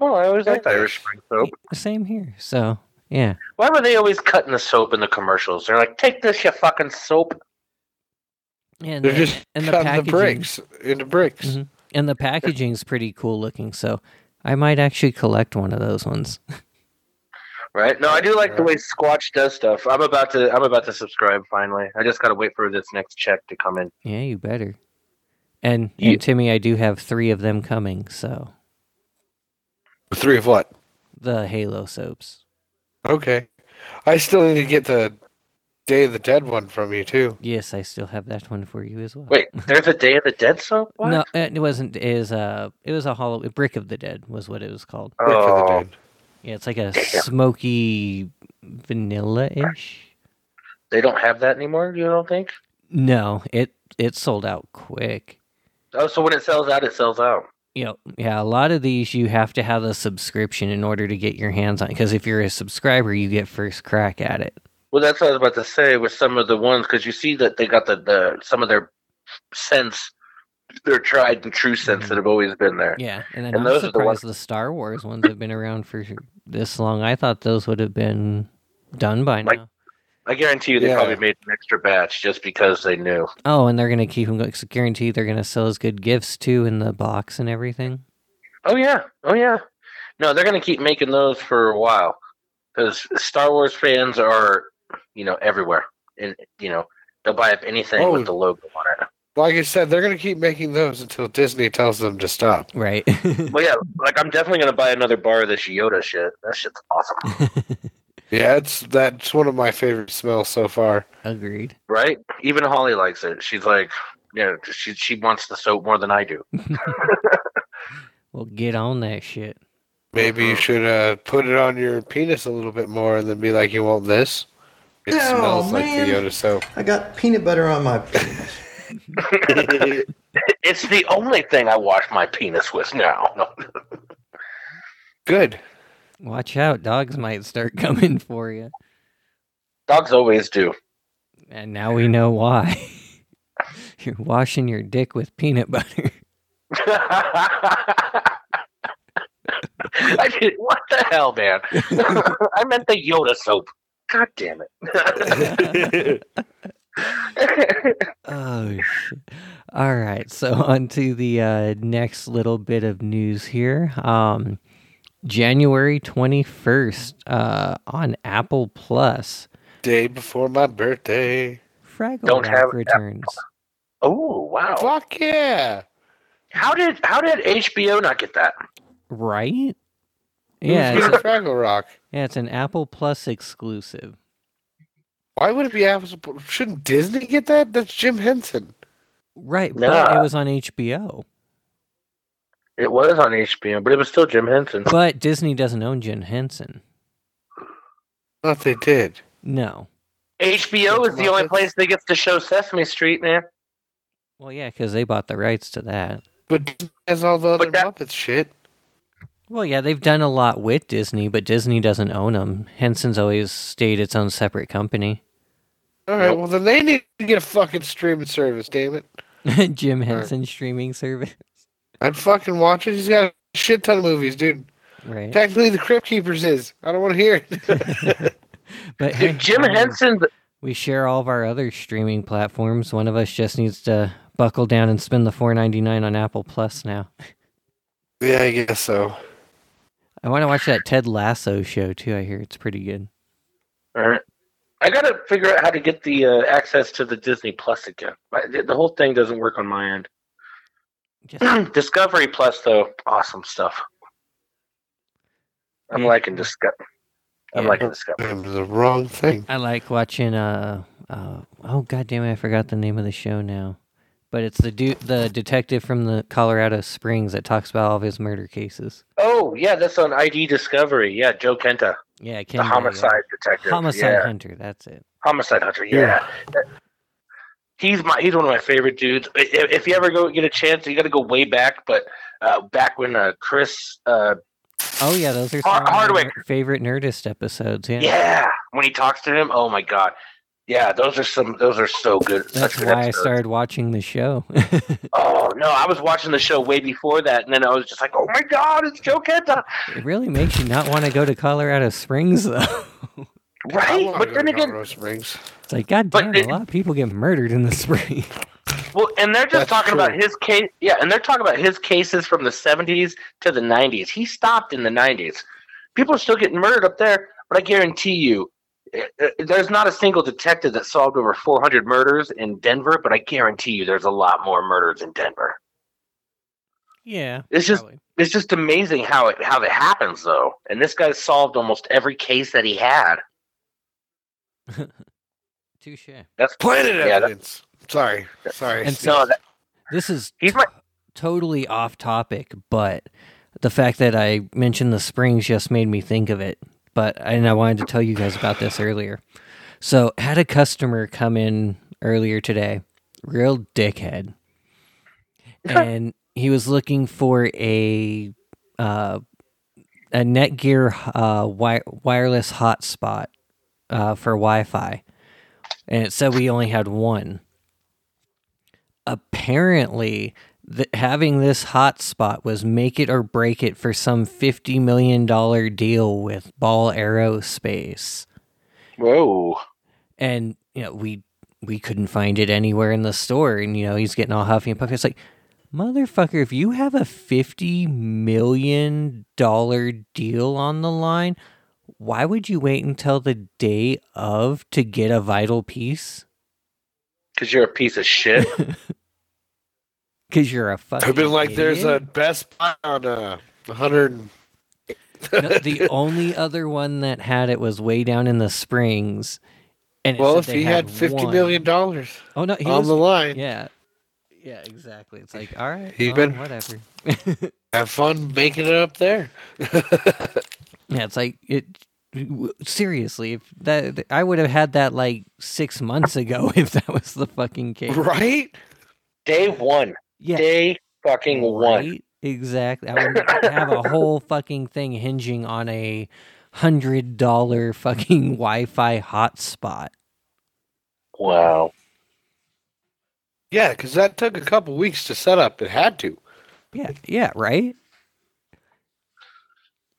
Oh, I always liked Irish Spring soap. Same here. So, yeah. Why were they always cutting the soap in the commercials? They're like, "Take this, you fucking soap." And They're the, just and the cutting the packaging bricks into bricks. Mhm. and the packaging's pretty cool looking, so I might actually collect one of those ones. Right? No, I do like the way Squatch does stuff. I'm about to. I'm about to subscribe finally. I just gotta wait for this next check to come in. yeah, you better. And You- and Timmy, I do have 3 of them coming, so Three of what? the Halo soaps. Okay. I still need to get the Day of the Dead one from you too. Yes, I still have that one for you as well. Wait, there's a Day of the Dead soap? What? No, it wasn't. It was uh, it was a hollow brick of the dead was what it was called. Brick of the Oh, Dead. Yeah, it's like a Damn. smoky vanilla ish. they don't have that anymore. You don't think? No, it it sold out quick. Oh, so when it sells out, it sells out. You know, yeah, a lot of these you have to have a subscription in order to get your hands on. Because if you're a subscriber, you get first crack at it. Well, that's what I was about to say with some of the ones because you see that they got the, the some of their scents, their tried and true scents that mm-hmm. have always been there. Yeah, and then And those are the ones- the Star Wars ones have been around for this long. I thought those would have been done by Like- now. I guarantee you they Yeah. probably made an extra batch just because they knew. Oh, and they're gonna keep them going. So guarantee they're gonna sell as good gifts too in the box and everything. Oh yeah, oh yeah. No, they're gonna keep making those for a while because Star Wars fans are, you know, everywhere, and you know they'll buy up anything Oh. with the logo on it. Like I said, they're gonna keep making those until Disney tells them to stop. Right. Well, yeah, like I'm definitely gonna buy another bar of this Yoda shit. That shit's awesome, Yeah, it's that's one of my favorite smells so far. Agreed. right? Even Holly likes it. She's like, yeah, she she wants the soap more than I do. Well, get on that shit. Maybe you should uh, put it on your penis a little bit more and then be like, "You want this?" It Oh, smells like the Yoda soap. I got peanut butter on my penis. it's the only thing I wash my penis with now. Good. Watch out, dogs might start coming for you. Dogs always do. And now we know why. You're washing your dick with peanut butter. I did, what the hell, man? I meant the Yoda soap. God damn it. Oh shit. All right, so on to the uh, next little bit of news here. Um, January 21st uh, on Apple Plus, Day before my birthday. Fraggle Don't Rock have returns. oh wow! Fuck yeah! How did how did HBO not get that? Right? Yeah, it's getting Fraggle Rock. yeah, it's an Apple Plus exclusive. Why would it be Apple? Shouldn't Disney get that? That's Jim Henson. Right, but it was on HBO. It was on HBO, but it was still Jim Henson. But Disney doesn't own Jim Henson. Thought they did. No. HBO is the only Muppets? place that gets to show Sesame Street, man. Well, yeah, because they bought the rights to that. But Disney has all the other But that- Muppets shit. Well, yeah, they've done a lot with Disney, but Disney doesn't own them. Henson's always stayed its own separate company. All right, well then they need to get a fucking streaming service. Damn it! Jim Henson streaming service, I'd fucking watch it. He's got a shit ton of movies, dude. right? Technically, The Crypt Keepers is. I don't want to hear it. But hey, Jim um, Henson, we share all of our other streaming platforms. One of us just needs to buckle down and spend the four ninety nine on Apple Plus now. yeah, I guess so. I want to watch that Ted Lasso show too. I hear it's pretty good. All right. I gotta figure out how to get the uh, access to the Disney Plus again. The the whole thing doesn't work on my end. Just Discovery Plus, though, awesome stuff. I'm Yeah. liking Discovery. I'm Yeah. liking Discovery. It was the wrong thing. I like watching. Uh, uh, oh god damn it! I forgot the name of the show now. But it's the du- the detective from the Colorado Springs that talks about all of his murder cases. Oh yeah, that's on ID Discovery. Yeah, Joe Kenda, Yeah, the Kenda, yeah. homicide detective. Homicide yeah. Hunter. That's it. Homicide Hunter. Yeah. He's my he's one of my favorite dudes. If, if you ever go get a chance, you got to go way back. But uh, back when uh, Chris, uh, Oh yeah, those are Har- some of Hardwick. favorite Nerdist episodes. Yeah, yeah. when he talks to him, oh my god, yeah, those are some, those are so good. that's good why I started watching the show. Oh no, I was watching the show way before that, and then I was just like, oh my god, it's Joe Kenda, it really makes you not want to go to Colorado Springs though. I right? But then again, Colorado Springs. It's like, god damn, it- a lot of people get murdered in the spring. Well, and they're just That's talking true. about his case. Yeah, and they're talking about his cases from the 70s to the 90s. He stopped in the 90s. People are still getting murdered up there, but I guarantee you, eh, eh, there's not a single detective that solved over 400 murders in Denver, but I guarantee you there's a lot more murders in Denver. yeah, It's just probably. it's just amazing how it how it happens though. And this guy solved almost every case that he had. touche. That's Planet Yeah, that- evidence. Sorry, sorry. And so no, that, This is he's my totally off topic, but the fact that I mentioned the springs just made me think of it. But and I wanted to tell you guys about this earlier. So had a customer come in earlier today, real dickhead, and he was looking for a uh, a Netgear uh, wi- wireless hotspot uh, for Wi-Fi, and it said we only had one. Apparently having this hotspot was make it or break it for some $50 million deal with ball aerospace. Whoa. and you know we we couldn't find it anywhere in the store and you know he's getting all huffy and puffy. It's like motherfucker if you have a 50 million dollar deal on the line why would you wait until the day of to get a vital piece Because you're a piece of shit. because you're a fucking I've been like, there's a? Best Buy on uh, 100. No, the only other one that had it was way down in the springs. And well, if he had fifty one. million dollars oh no, he on was, the line, yeah, yeah, exactly. It's like all right, He's well, been- whatever. have fun making it up there. yeah, it's like it. W- Seriously, if that I would have had that like six months ago if that was the fucking case. right? Day one. Yeah, Day fucking one. right. Exactly. I would have a whole fucking thing hinging on a hundred dollar fucking Wi-Fi hotspot. Wow. Yeah, because that took a couple weeks to set up. It had to. Yeah, yeah, right.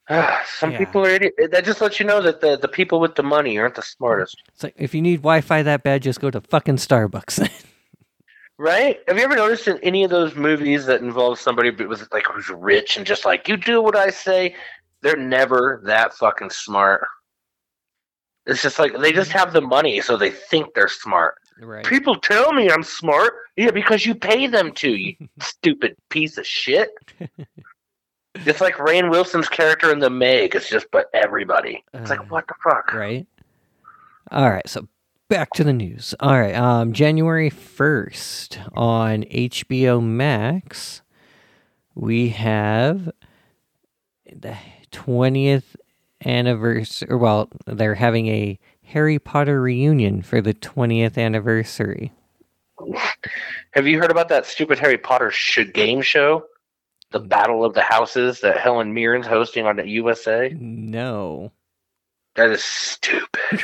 Ah, some Yeah. people are idiot. That just lets you know that the, the people with the money aren't the smartest. It's like if you need Wi-Fi that bad, just go to fucking Starbucks. Right? Have you ever noticed in any of those movies that involve somebody was like who's rich and just like you do what I say? They're never that fucking smart. It's just like they just mm-hmm. have the money, so they think they're smart. right. People tell me I'm smart. Yeah, because you pay them to, you stupid piece of shit. it's like Rainn Wilson's character in The Meg. It's just but everybody. It's Uh, like what the fuck? Right. All right. So back to the news. All right. Um, January first on HBO Max, we have the twentieth anniversary. Or well, they're having a Harry Potter reunion for the twentieth anniversary. Have you heard about that stupid Harry Potter sh- game show? The Battle of the Houses that Helen Mirren's hosting on the USA? No. That is stupid.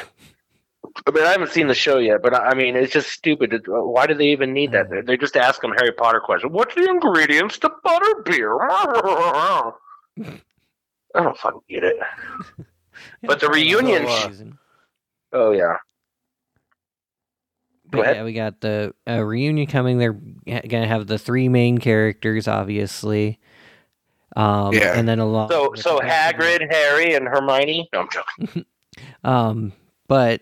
I mean, I haven't seen the show yet, but I I mean, it's just stupid. Uh, why do they even need that? They- just ask them Harry Potter questions. What's the ingredients to butter beer? I don't fucking get it. But the reunion. Oh yeah, But Go ahead. yeah, we got the uh, reunion coming. They're gonna have the three main characters, obviously. Um, Yeah. and then along. so so the rest Hagrid, Harry, and Hermione. No, I'm joking. Um, but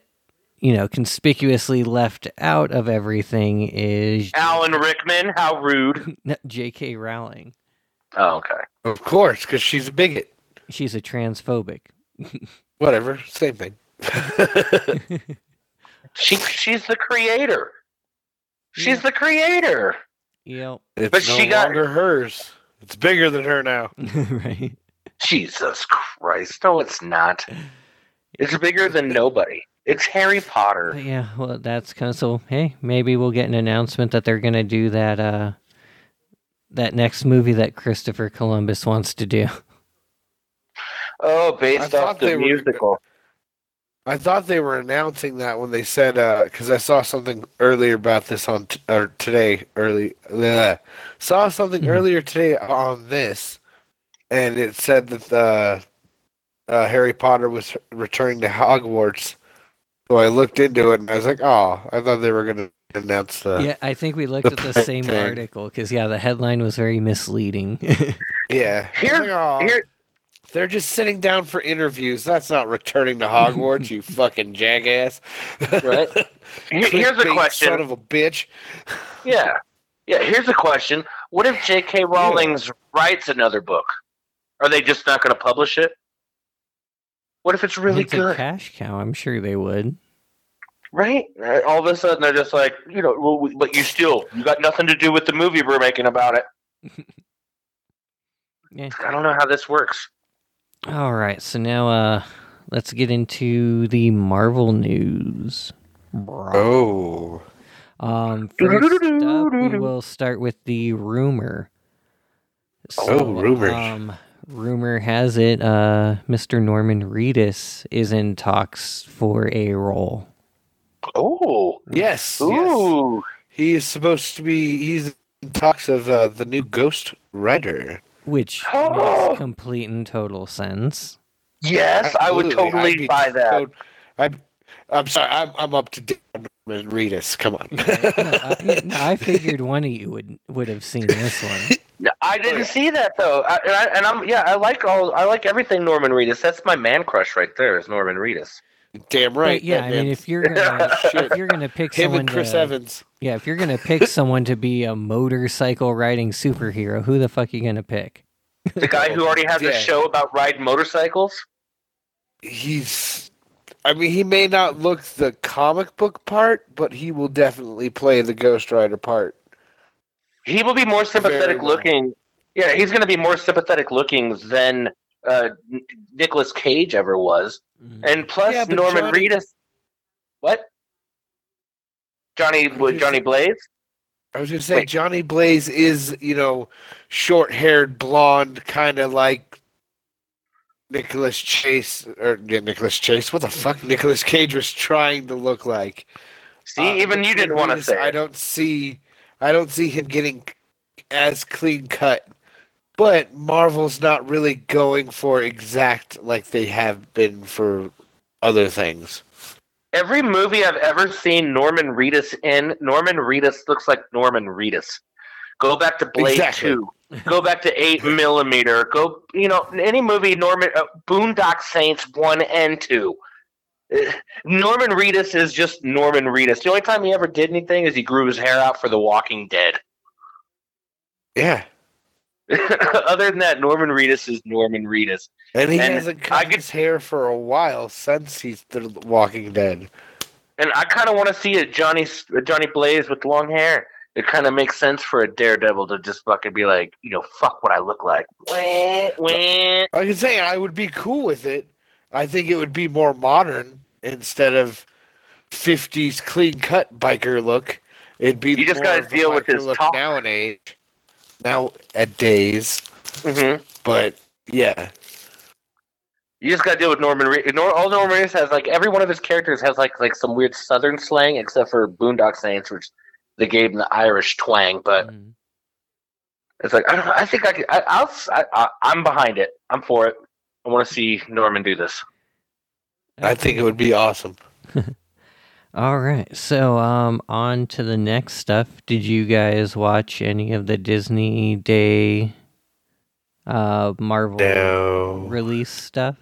you know, conspicuously left out of everything is Alan Rickman. How rude. J.K. Rowling. Oh, okay. Of course, because she's a bigot. She's a transphobic. Whatever, same thing. She she's the creator. She's the creator. Yep. It's But no she got- longer hers. It's bigger than her now. right. Jesus Christ. No, it's not. It's bigger than nobody. It's Harry But Potter. yeah, well, that's kind of so. Hey, maybe we'll get an announcement that they're gonna do that. Uh, that next movie that Christopher Columbus wants to do. Oh, based thought off the they were- musical. I thought they were announcing that when they said because I saw something earlier about this on t- or today early bleh. saw something Mhm. earlier today on this, and it said that the uh, Harry Potter was returning to Hogwarts. So I looked into it and I was like, oh, I thought they were going to announce the yeah, I think we looked at the same thing. article because yeah, the headline was very misleading. yeah. I Here- like, "Aw, Here, they're just sitting down for interviews. That's not returning to Hogwarts, you fucking jackass. Right. Here's a question. son of a bitch. Yeah. Yeah, here's a question. What if J.K. Rowling's writes another book? Are they just not going to publish it? What if it's really it's a good? cash cow. I'm sure they would. Right? Uh, All of a sudden, they're just like, you know, well, we- but you still, you got nothing to do with the movie we're making about it. Yeah. I don't know how this works. All right, so now uh let's get into the Marvel news. Oh. Um first up we will start with the rumor. Oh, rumors. Um rumor has it uh Mr. Norman Reedus is in talks for a role. Oh. Yes. yes. Ooh. He is supposed to be. He's in talks of uh, the new Ghost Rider. Which Oh! makes complete and total sense. Yes, I would totally I'd buy that. so- I'm, I'm sorry. I'm, I'm up to date on Norman Reedus. Come on. No, I, no, I figured one of you would would have seen this one. No, I didn't see that though, I, and, I, and I'm yeah, I like all, I like everything Norman Reedus. That's my man crush right there. Is Norman Reedus? Damn right. But yeah, that I mean, if you're gonna if you're gonna pick him someone and Chris to, Evans. yeah, if you're gonna pick someone to be a motorcycle riding superhero, who the fuck are you gonna pick? The guy who already has a show about riding motorcycles. He's. I mean, he may not look the comic book part, but he will definitely play the Ghost Rider part. He will be more sympathetic well. looking. Yeah, he's going to be more sympathetic looking than uh, N- Nicolas Cage ever was. And plus, Yeah, Norman Johnny- Reedus. What? Johnny Who'd Johnny? Blaze? I was gonna say Wait. Johnny Blaze is, you know, short haired, blonde, kind of like Nicholas Chase or yeah, Nicholas Chase. What the fuck? Nicholas Cage was trying to look like. See, Uh, even you didn't want to Reedus, say. I don't see. I don't see him getting as clean cut. But Marvel's not really going for exact like they have been for other things. Every movie I've ever seen Norman Reedus in, Norman Reedus looks like Norman Reedus. Go back to Blade Exactly. Two. Go back to Eight Millimeter. Go, you know, any movie Norman uh, Boondock Saints One and Two. Uh, Norman Reedus is just Norman Reedus. The only time he ever did anything is he grew his hair out for The Walking Dead. Yeah. Other than that, Norman Reedus is Norman Reedus. And he And hasn't I could- his hair for a while since he's The Walking Dead. And I kind of want to see a Johnny a Johnny Blaze with long hair. It kind of makes sense for a Daredevil to just fucking be like, you know, fuck what I look like. Wah, wah. I can say I would be cool with it. I think it would be more modern instead of 50s clean cut biker look. It'd be You just gotta deal with biker his look talk. nowadays. Now at days, Mhm. but yeah, You just got to deal with Norman Reedus. Nor- all Norman Reedus has, like, every one of his characters has like like some weird Southern slang, except for Boondock Saints, which they gave him the Irish twang. But Mhm. it's like I don't know. I think I could. I, I'll. I, I, I'm behind it. I'm for it. I want to see Norman do this. I think it would be awesome. All right, so um, on to the next stuff. Did you guys watch any of the Disney Day, uh, Marvel No. release stuff?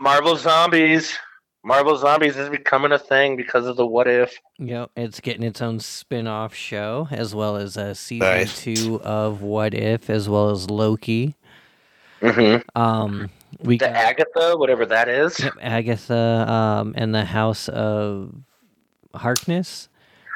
Marvel Zombies. Marvel Zombies is becoming a thing because of the What If. Yep, it's getting its own spin-off show as well as a season Nice. two of What If, as well as Loki. Mm-hmm. Um, we The got Agatha, whatever that is. yep, Agatha um, and the House of Harkness.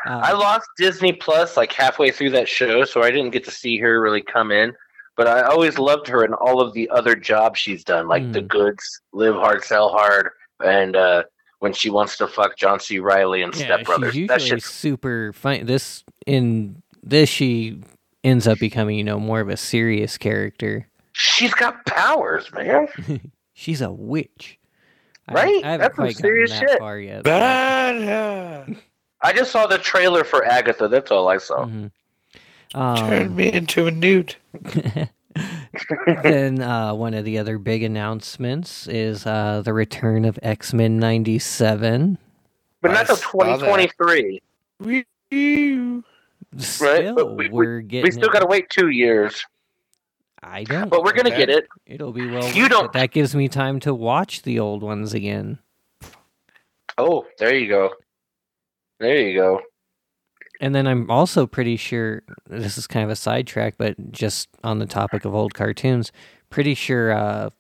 Uh, I lost Disney Plus like halfway through that show, so I didn't get to see her really come in. But I always loved her in all of the other jobs she's done, like The Hmm. Goods, Live Hard, Sell Hard, and uh, when she wants to fuck John C. Reilly and yeah, Step Brothers. she's usually super fun. This in this she ends up becoming, you know, more of a serious character. She's got powers, man. She's a witch. I- Right? I, haven't That's some quite gotten serious that shit. far yet. Bad. I just saw the trailer for Agatha. That's all I saw. Mhm. Turn Um, me into a nude. then uh, one of the other big announcements is uh, the return of X Men '97. But I not till saw that. 2023. Wee- Still, but we- we're getting. We still got to wait two years, I don't. but we're gonna Okay. get it. It'll be well. You don't- That gives me time to watch the old ones again. Oh, there you go. There you go. And then I'm also pretty sure this is kind of a sidetrack, but just on the topic of old cartoons, pretty sure uh,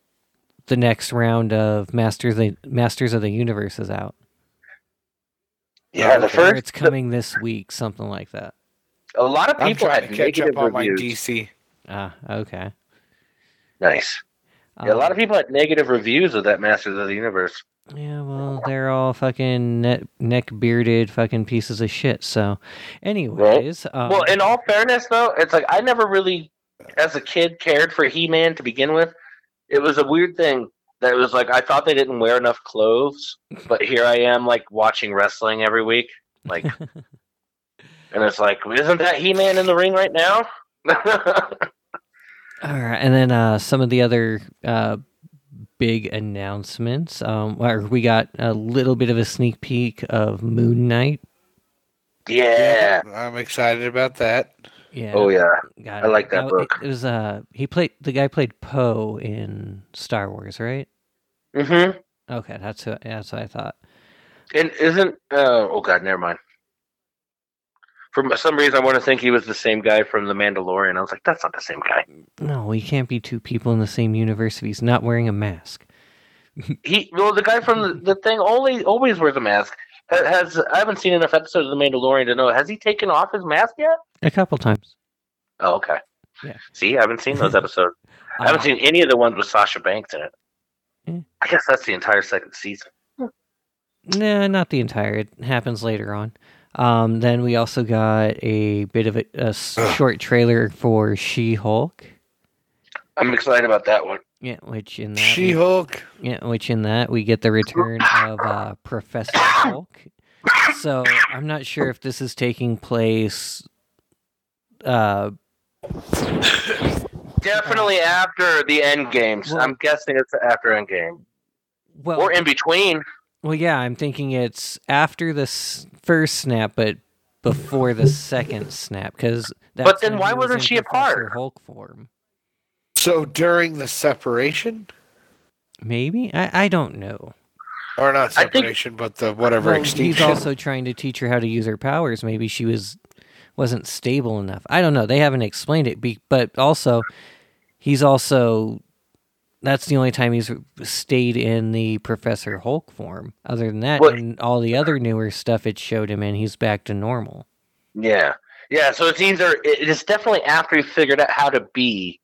the next round of Masters of the, Masters of the Universe is out. Yeah, the first. it's coming this week, something like that. a lot of people had to catch negative up on my. DC. Ah, okay. Nice. Yeah, a lot Um, of people had negative reviews of that Masters of the Universe. Yeah, well, they're all fucking neck, neck bearded fucking pieces of shit. So, anyways, um, well, in all fairness, though, it's like I never really, as a kid, cared for He-Man to begin with. It was a weird thing that it was like I thought they didn't wear enough clothes, but here I am, like watching wrestling every week, like, and it's like, isn't that He-Man in the ring right now? All right, and then uh, some of the other uh, big announcements. Um, where we got a little bit of a sneak peek of Moon Knight. yeah. I'm excited about that. Yeah. Oh yeah. got I it. like that Now, book. It, it was uh, he played the guy played Poe in Star Wars, right? Mm-hmm. Okay, that's who, that's what I thought. And isn't uh, oh god, never mind. For some reason, I want to think he was the same guy from The Mandalorian. I was like, that's not the same guy. No, we can't be two people in the same universe if he's not wearing a mask. He well, the guy from the, the thing only always wears a mask. Has I haven't seen enough episodes of The Mandalorian to know. Has he taken off his mask yet? A couple times. Oh, okay. Yeah. See, I haven't seen those episodes. I haven't seen any of the ones with Sasha Banks in it. Yeah. I guess that's the entire second season. Nah, not the entire. It happens later on. Um, then we also got a bit of a short trailer for She-Hulk. I'm excited about that one. Yeah, which in that She Hulk. yeah, which in that we get the return of uh, Professor Hulk. So I'm not sure if this is taking place. Uh, Definitely after the end games. Well- I'm guessing it's after end game well, or in between. Well, yeah, I'm thinking it's after the s- first snap, but before the second snap, because. But then why wasn't she a part? Hulk form. So during the separation, Maybe I, I don't know. or not I think- separation, but the whatever Well, extinction. he's also trying to teach her how to use her powers. Maybe she was wasn't stable enough. I don't know. They haven't explained it. Be, but also, he's also that's the only time he's stayed in the Professor Hulk form. Other than that, Well- in all the other newer stuff it showed him in, he's back to normal. Yeah, yeah. So it's either it is definitely after he figured out how to be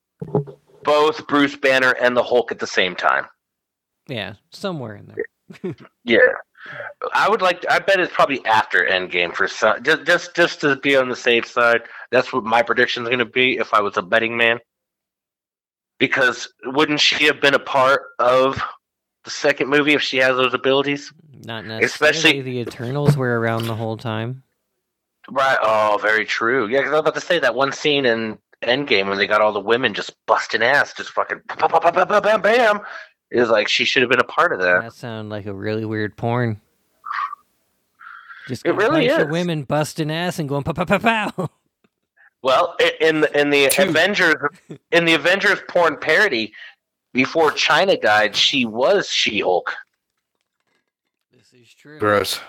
both Bruce Banner and the Hulk at the same time. Yeah, somewhere in there. Yeah, I would like. I bet it's probably after Endgame for some. Just just just to be on the safe side. That's what my prediction is going to be if I was a betting man. Because wouldn't she have been a part of the second movie if she has those abilities? Not necessarily. Especially- the Eternals were around the whole time. Right. Oh, very true. Yeah, because I was about to say that one scene in Endgame when they got all the women just busting ass, just fucking bam, bam, bam, bam, bam, bam. Is like she should have been a part of that. That sounded like a really weird porn. Just It really is. women busting ass and going pow pow pow pow. Well, in the, in the Two. Avengers, in the Avengers porn parody, before China died, she was She Hulk. This is true. Gross.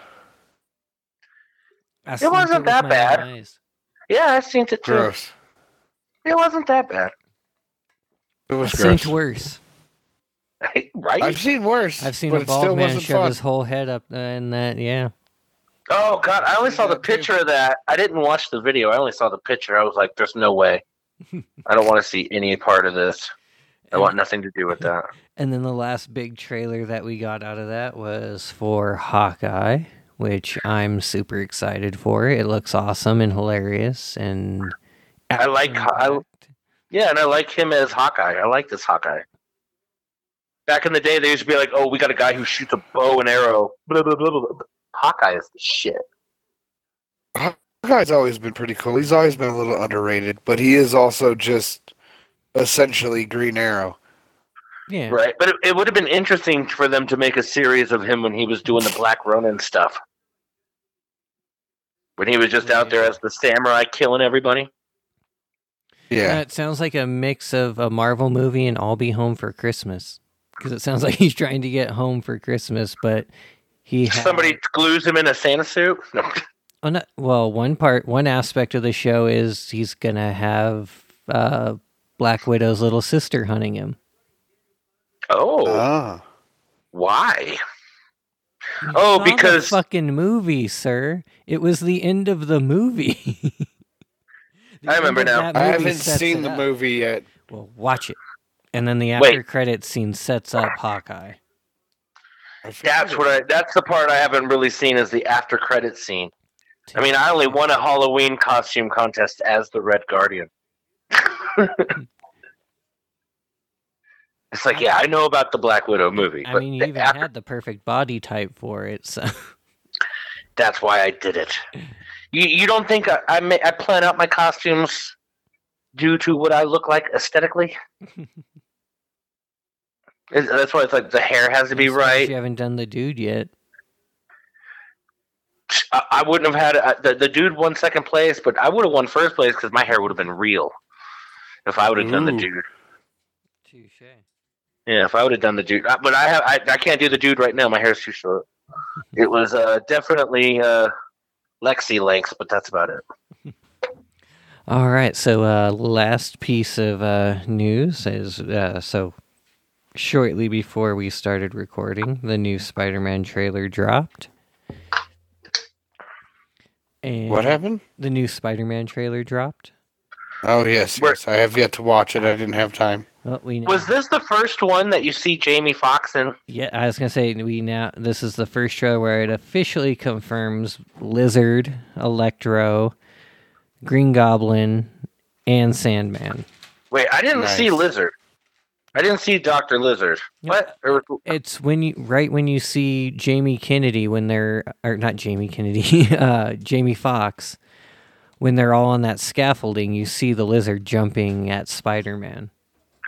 I It wasn't with that bad. eyes. Yeah, I've seen it too. Gross. It wasn't that bad, It was I've gross. seen worse. right? I've seen worse. I've seen but a bald man wasn't shove fun. his whole head up uh, in that. Yeah, Oh God, I only saw the picture of that. I didn't watch the video. I only saw the picture. I was like, "There's no way. I don't want to see any part of this. I want nothing to do with that." And then the last big trailer that we got out of that was for Hawkeye, which I'm super excited for. It looks awesome and hilarious, and I like- I- Yeah, and I like him as Hawkeye. I like this Hawkeye. Back in the day, they used to be like, "Oh, we got a guy who shoots a bow and arrow." Blah, blah, blah, blah. blah. Hawkeye is the shit. Hawkeye's always been pretty cool. He's always been a little underrated, but he is also just essentially Green Arrow. Yeah. Right, but it, it would have been interesting for them to make a series of him when he was doing the Black Ronin stuff. When he was just out there as the samurai killing everybody. Yeah. That sounds like a mix of a Marvel movie and I'll Be Home for Christmas. Because it sounds like he's trying to get home for Christmas, but he had, Somebody glues him in a Santa suit. No. Oh, no, well, one part, one aspect of the show is he's gonna have uh, Black Widow's little sister hunting him. Oh, Ah. why? You Oh, saw the because- fucking movie, sir. It was the end of the movie. The I remember now. I haven't seen the up. movie yet. Well, watch it, and then the after Wait. credits scene sets up Hawkeye. That's what I. That's the part I haven't really seen is the after credit scene. I mean, I only won a Halloween costume contest as the Red Guardian. it's like, yeah, I know about the Black Widow movie, I mean, you even after- had the perfect body type for it. So that's why I did it. You you don't think I I, ma- I plan out my costumes due to what I look like aesthetically? Is- That's why it's like the hair has to be As long right. You haven't done the dude yet. I, I wouldn't have had uh, the the dude won second place, but I would have won first place because my hair would have been real. If I would have done the Ooh. dude, Touche. yeah. If I would have done the dude, Uh, but I have I, I can't do the dude right now. My hair's too short. It was uh, definitely uh, Lexi length, but that's about it. All right, so uh, last piece of uh, news is uh, so shortly before we started recording, the new Spider-Man trailer dropped. And What happened? The new Spider-Man trailer dropped. Oh yes, Where- yes. I have yet to watch it. I didn't have time. Well, we Was this the first one that you see Jamie Foxx in? yeah, I was gonna say we now this is the first trailer where it officially confirms Lizard, Electro, Green Goblin, and Sandman. Wait, I didn't see Lizard. I didn't see Doctor Lizard. Yeah. What? It's when you right when you see Jamie Kennedy when they're or not Jamie Kennedy, uh, Jamie Foxx, when they're all on that scaffolding, you see the lizard jumping at Spider Man.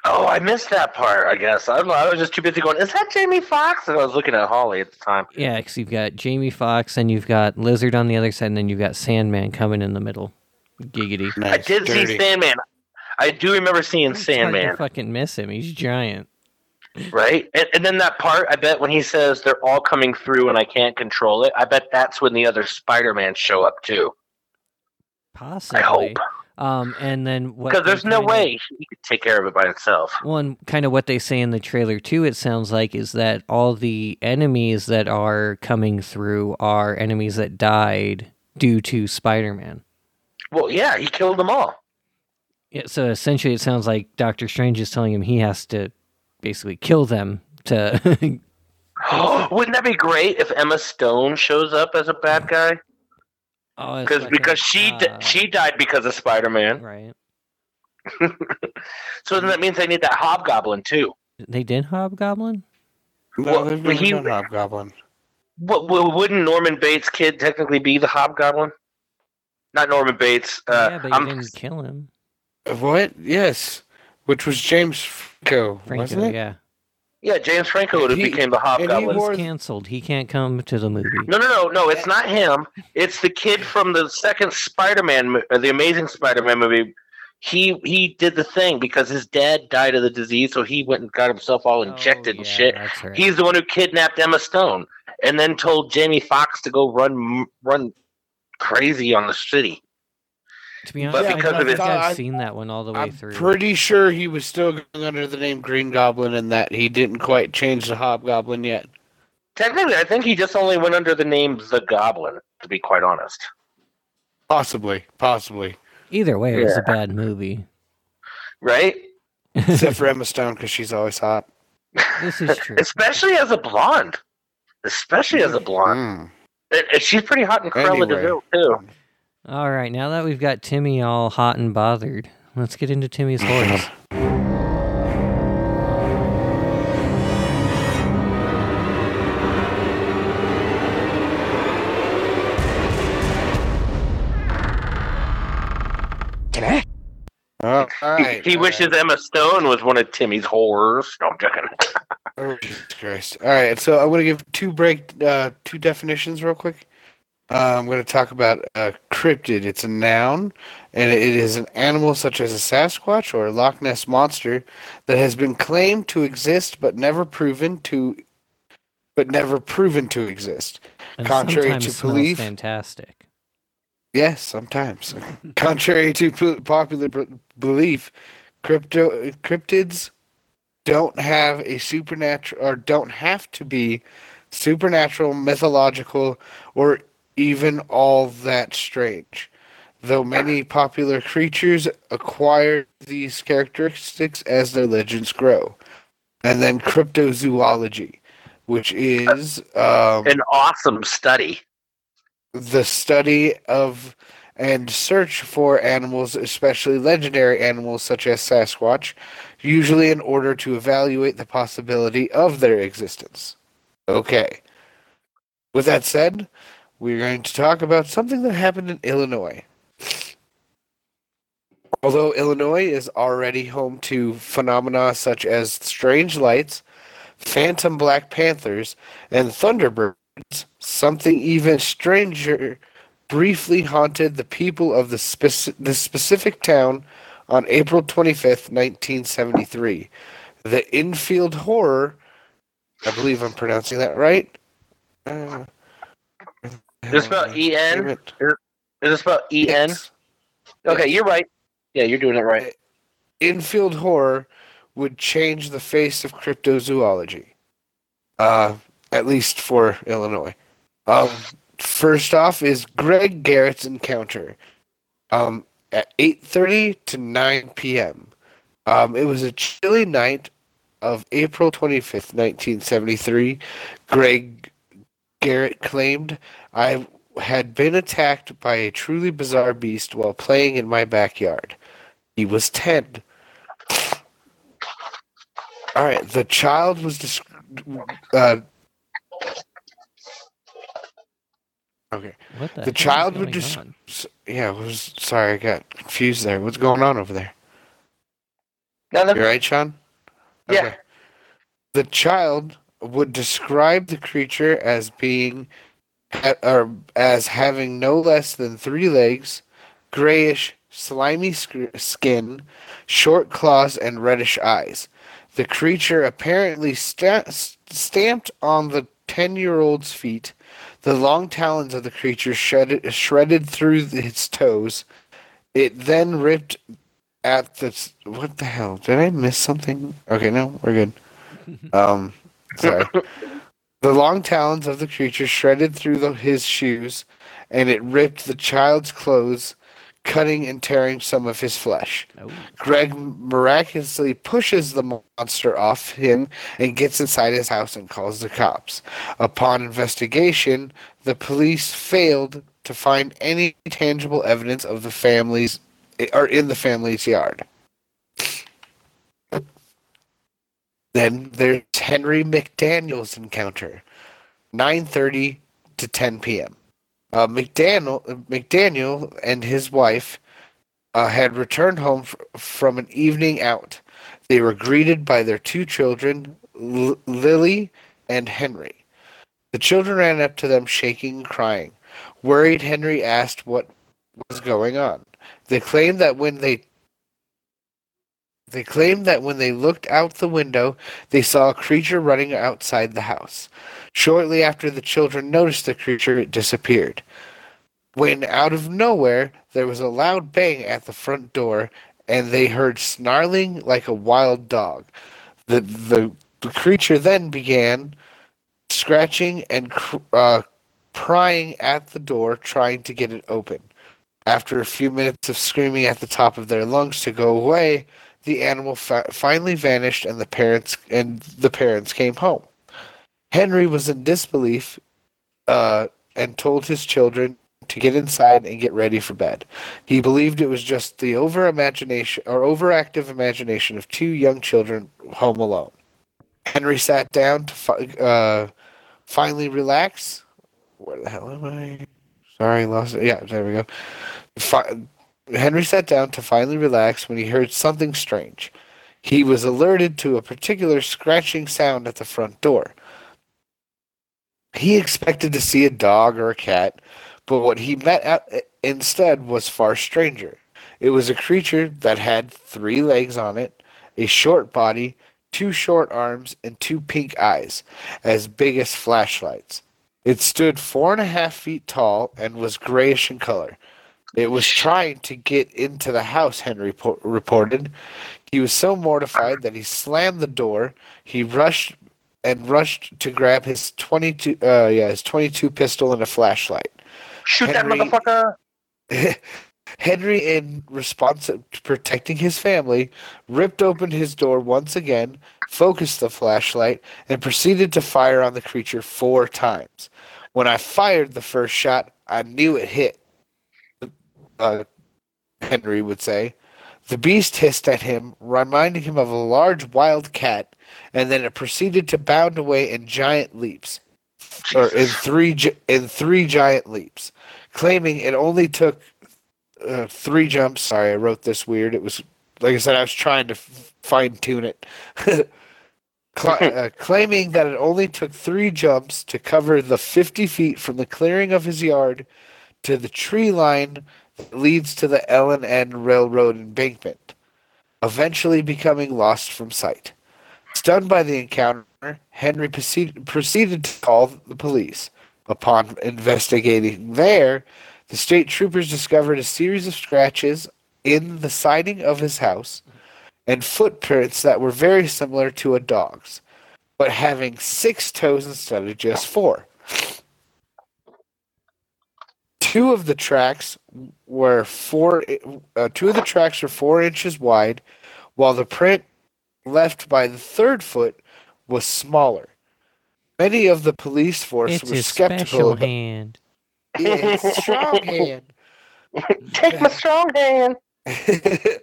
Oh, I missed that part. I guess I, don't I was just too busy going. Is that Jamie Foxx? And I was looking at Holly at the time. Yeah, because you've got Jamie Foxx and you've got Lizard on the other side, and then you've got Sandman coming in the middle. Giggity. Nice. I did dirty. see Sandman. I do remember seeing It's hard to Sandman, fucking miss him. He's giant. right? And, and then that part, I bet when he says they're all coming through and I can't control it, I bet that's when the other Spider-Man show up too. Possibly. I hope Um, and then what? because there's no way he could take care of it by himself. One kind of what they say in the trailer too. It sounds like is that all the enemies that are coming through are enemies that died due to Spider-Man. Well, yeah, he killed them all. Yeah, so essentially, it sounds like Doctor Strange is telling him he has to basically kill them to. Wouldn't that be great if Emma Stone shows up as a bad guy? oh, Because fucking- because she uh, she died because of Spider-Man. right. So then that means they need that Hobgoblin too. They did Hobgoblin. No, Well, they've never he- done Hobgoblin. What, w- wouldn't Norman Bates' kid technically be the Hobgoblin? Not Norman Bates. Uh, yeah, but you I'm- didn't kill him. What? Yes. Which was James Franco, Franco, wasn't it? yeah. yeah, James Franco would have He- became the and he was canceled. He can't come to the movie. No, no, no, no. It's not him. It's the kid from the second Spider-Man, uh, the Amazing Spider-Man movie. He he did the thing because his dad died of the disease, so he went and got himself all injected Oh, and yeah, shit. That's right. He's the one who kidnapped Emma Stone and then told Jamie Foxx to go run run crazy on the city. To be but honest, I because don't of his- think I've seen that one all the way I'm through. pretty sure he was still going under the name Green Goblin and that he didn't quite change the Hobgoblin yet. Technically, I think he just only went under the name the Goblin. To be quite honest, Possibly. Possibly. Either way, it was a bad movie. right? Except for Emma Stone because she's always hot. this is true. Especially as a blonde. Especially as a blonde. Mm. And- and she's pretty hot in Cruella Anyway. De Vil too. All right, now that we've got Timmy all hot and bothered, let's get into Timmy's horse. All He- he wishes right. Emma Stone was one of Timmy's horrors. No, I'm joking. Oh, Jesus Christ! All right, so I'm going to give two break, uh, two definitions real quick. Uh, I'm going to talk about a cryptid. It's a noun, and it is an animal such as a Sasquatch or a Loch Ness monster that has been claimed to exist but never proven to, but never proven to exist. And Contrary to belief- fantastic. Yes, sometimes. Contrary to p- popular b- belief, crypto cryptids don't have a supernatural or don't have to be supernatural, mythological, or even all that strange. Though many popular creatures acquire these characteristics as their legends grow. And then cryptozoology, which is um, An awesome study. the study of and search for animals, especially legendary animals such as Sasquatch, usually in order to evaluate the possibility of their existence. Okay. With that said, we're going to talk about something that happened in Illinois. Although Illinois is already home to phenomena such as strange lights, phantom black panthers, and thunderbirds, something even stranger briefly haunted the people of the, speci- the specific town on April 25th, 1973. The Enfield horror, I believe I'm pronouncing that right. Uh, Is it spelled E N? damn N? it. Is it spelled E N? Okay, you're right. Yeah, you're doing it right. Enfield horror would change the face of cryptozoology. Uh, at least for Illinois. Um, first off is Greg Garrett's encounter. Um, at 8:30 to 9 p.m. Um, it was a chilly night of April 25th, 1973. Greg Garrett claimed, I had been attacked by a truly bizarre beast while playing in my backyard. He was 10. All right, the child was desc- uh, Okay. What the, The child would going just- on? S- Yeah, was sorry, I got confused there. What's going on over there? No, no. You right, Shawn? Yeah. The child would describe the creature as being, ha- or as having no less than three legs, grayish, slimy sc- skin, short claws, and reddish eyes. The creature apparently sta- stamped on the ten-year-old's feet. The long talons of the creature shredded, shredded through its toes. It then ripped at the what the hell? Did I miss something? Okay, no, we're good. Um, sorry. the long talons of the creature shredded through the, his shoes, and it ripped the child's clothes, cutting and tearing some of his flesh. Oh. Greg miraculously pushes the monster off him and gets inside his house and calls the cops. Upon investigation, the police failed to find any tangible evidence of the family's or in the family's yard. Then there's Henry McDaniel's encounter, 9:30 to 10 p.m. Uh, McDaniel McDaniel and his wife uh, had returned home f- from an evening out. They were greeted by their two children, L- Lily and Henry. The children ran up to them, shaking and crying. Worried, Henry asked what was going on. They claimed that when they they claimed that when they looked out the window, they saw a creature running outside the house. Shortly after the children noticed the creature, it disappeared. When out of nowhere, there was a loud bang at the front door, and they heard snarling like a wild dog. The the, the creature then began scratching and cr- uh, prying at the door, trying to get it open. After a few minutes of screaming at the top of their lungs to go away, the animal fa- finally vanished, and the parents and the parents came home. Henry was in disbelief, uh, and told his children to get inside and get ready for bed. He believed it was just the over imagination or overactive imagination of two young children home alone. Henry sat down to fi- uh, finally relax. Where the hell am I? Sorry, lost it. Yeah, there we go. Fi- Henry sat down to finally relax when he heard something strange. He was alerted to a particular scratching sound at the front door. He expected to see a dog or a cat, but what he met at, instead was far stranger. It was a creature that had three legs on it, a short body, two short arms, and two pink eyes, as big as flashlights. It stood four and a half feet tall and was grayish in color. It was trying to get into the house, Henry po- reported. He was so mortified that he slammed the door. He rushed and rushed to grab his 22 uh yeah, his 22 pistol and a flashlight. Shoot Henry- that motherfucker! Henry, in response to protecting his family, ripped open his door once again, focused the flashlight, and proceeded to fire on the creature four times. When I fired the first shot, I knew it hit. Uh, Henry would say. The beast hissed at him, reminding him of a large wild cat, and then it proceeded to bound away in giant leaps, or in three in three giant leaps, claiming it only took uh, three jumps. Sorry, I wrote this weird. It was like I said, I was trying to f- fine tune it. Cla- uh, claiming that it only took three jumps to cover the 50 feet from the clearing of his yard to the tree line leads to the L and N Railroad embankment, eventually becoming lost from sight. Stunned by the encounter, Henry proceed- proceeded to call the police. Upon investigating there, the state troopers discovered a series of scratches in the siding of his house and footprints that were very similar to a dog's, but having six toes instead of just four. Two of the tracks were four. Uh, two of the tracks were four inches wide, while the print left by the third foot was smaller. Many of the police force It's were his skeptical. special about- hand. Yeah, it's strong hand. Take my strong hand.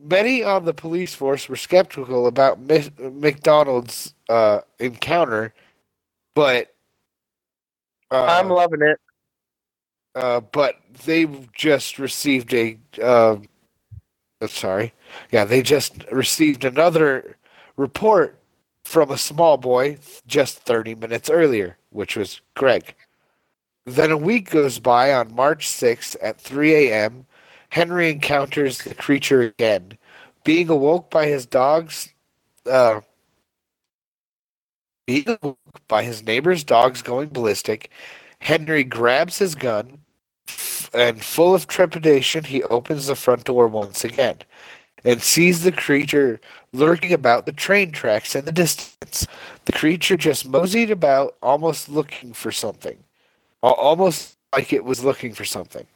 Many on the police force were skeptical about Mis- McDonald's uh, encounter, but uh, I'm loving it. Uh, but they just received a uh, uh, sorry, yeah, they just received another report from a small boy just 30 minutes earlier, which was Greg. Then a week goes by on March 6th at 3 a.m. Henry encounters the creature again. Being awoke by his dogs, uh, being awoke by his neighbor's dogs going ballistic, Henry grabs his gun, and full of trepidation, he opens the front door once again and sees the creature lurking about the train tracks in the distance. The creature just moseyed about, almost looking for something. Almost like it was looking for something.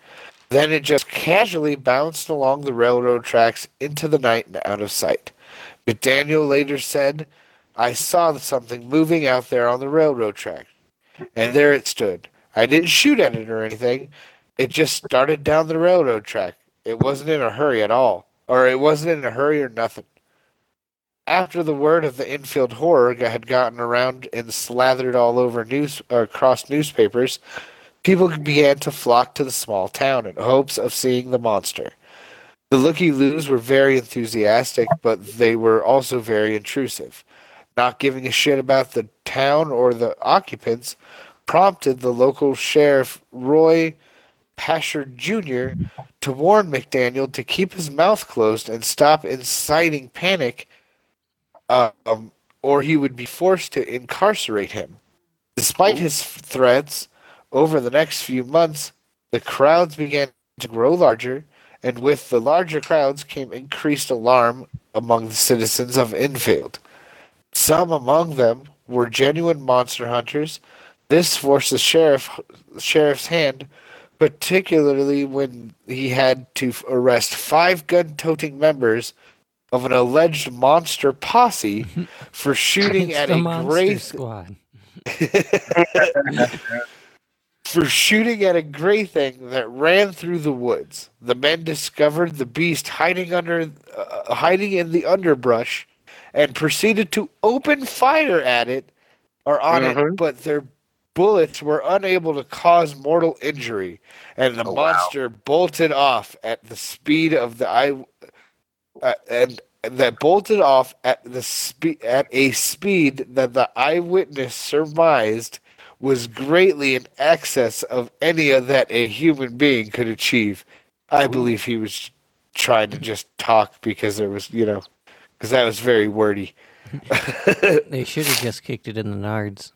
Then it just casually bounced along the railroad tracks into the night and out of sight. But Daniel later said, I saw something moving out there on the railroad track. And there it stood. I didn't shoot at it or anything. It just started down the railroad track. It wasn't in a hurry at all. Or it wasn't in a hurry or nothing. After the word of the Enfield horror had gotten around and slathered all over news or across newspapers, people began to flock to the small town in hopes of seeing the monster. The looky loos were very enthusiastic, but they were also very intrusive. Not giving a shit about the town or the occupants prompted the local sheriff, Roy Poshard Jr., to warn McDaniel to keep his mouth closed and stop inciting panic, um, or he would be forced to incarcerate him. Despite his threats, over the next few months, the crowds began to grow larger, and with the larger crowds came increased alarm among the citizens of Enfield. Some among them were genuine monster hunters. This forced the sheriff sheriff's hand, particularly when he had to arrest five gun-toting members of an alleged monster posse for shooting It's at the a Monster gray Squad. for shooting at a gray thing that ran through the woods. The men discovered the beast hiding under, uh, hiding in the underbrush, and proceeded to open fire at it or on Mhm. it, but their bullets were unable to cause mortal injury, and the Oh, wow. monster bolted off at the speed of the eye, uh, and and that bolted off at the speed at a speed that the eyewitness surmised was greatly in excess of any of that a human being could achieve. I believe he was trying to just talk because there was, you know, because that was very wordy. They should have just kicked it in the nards.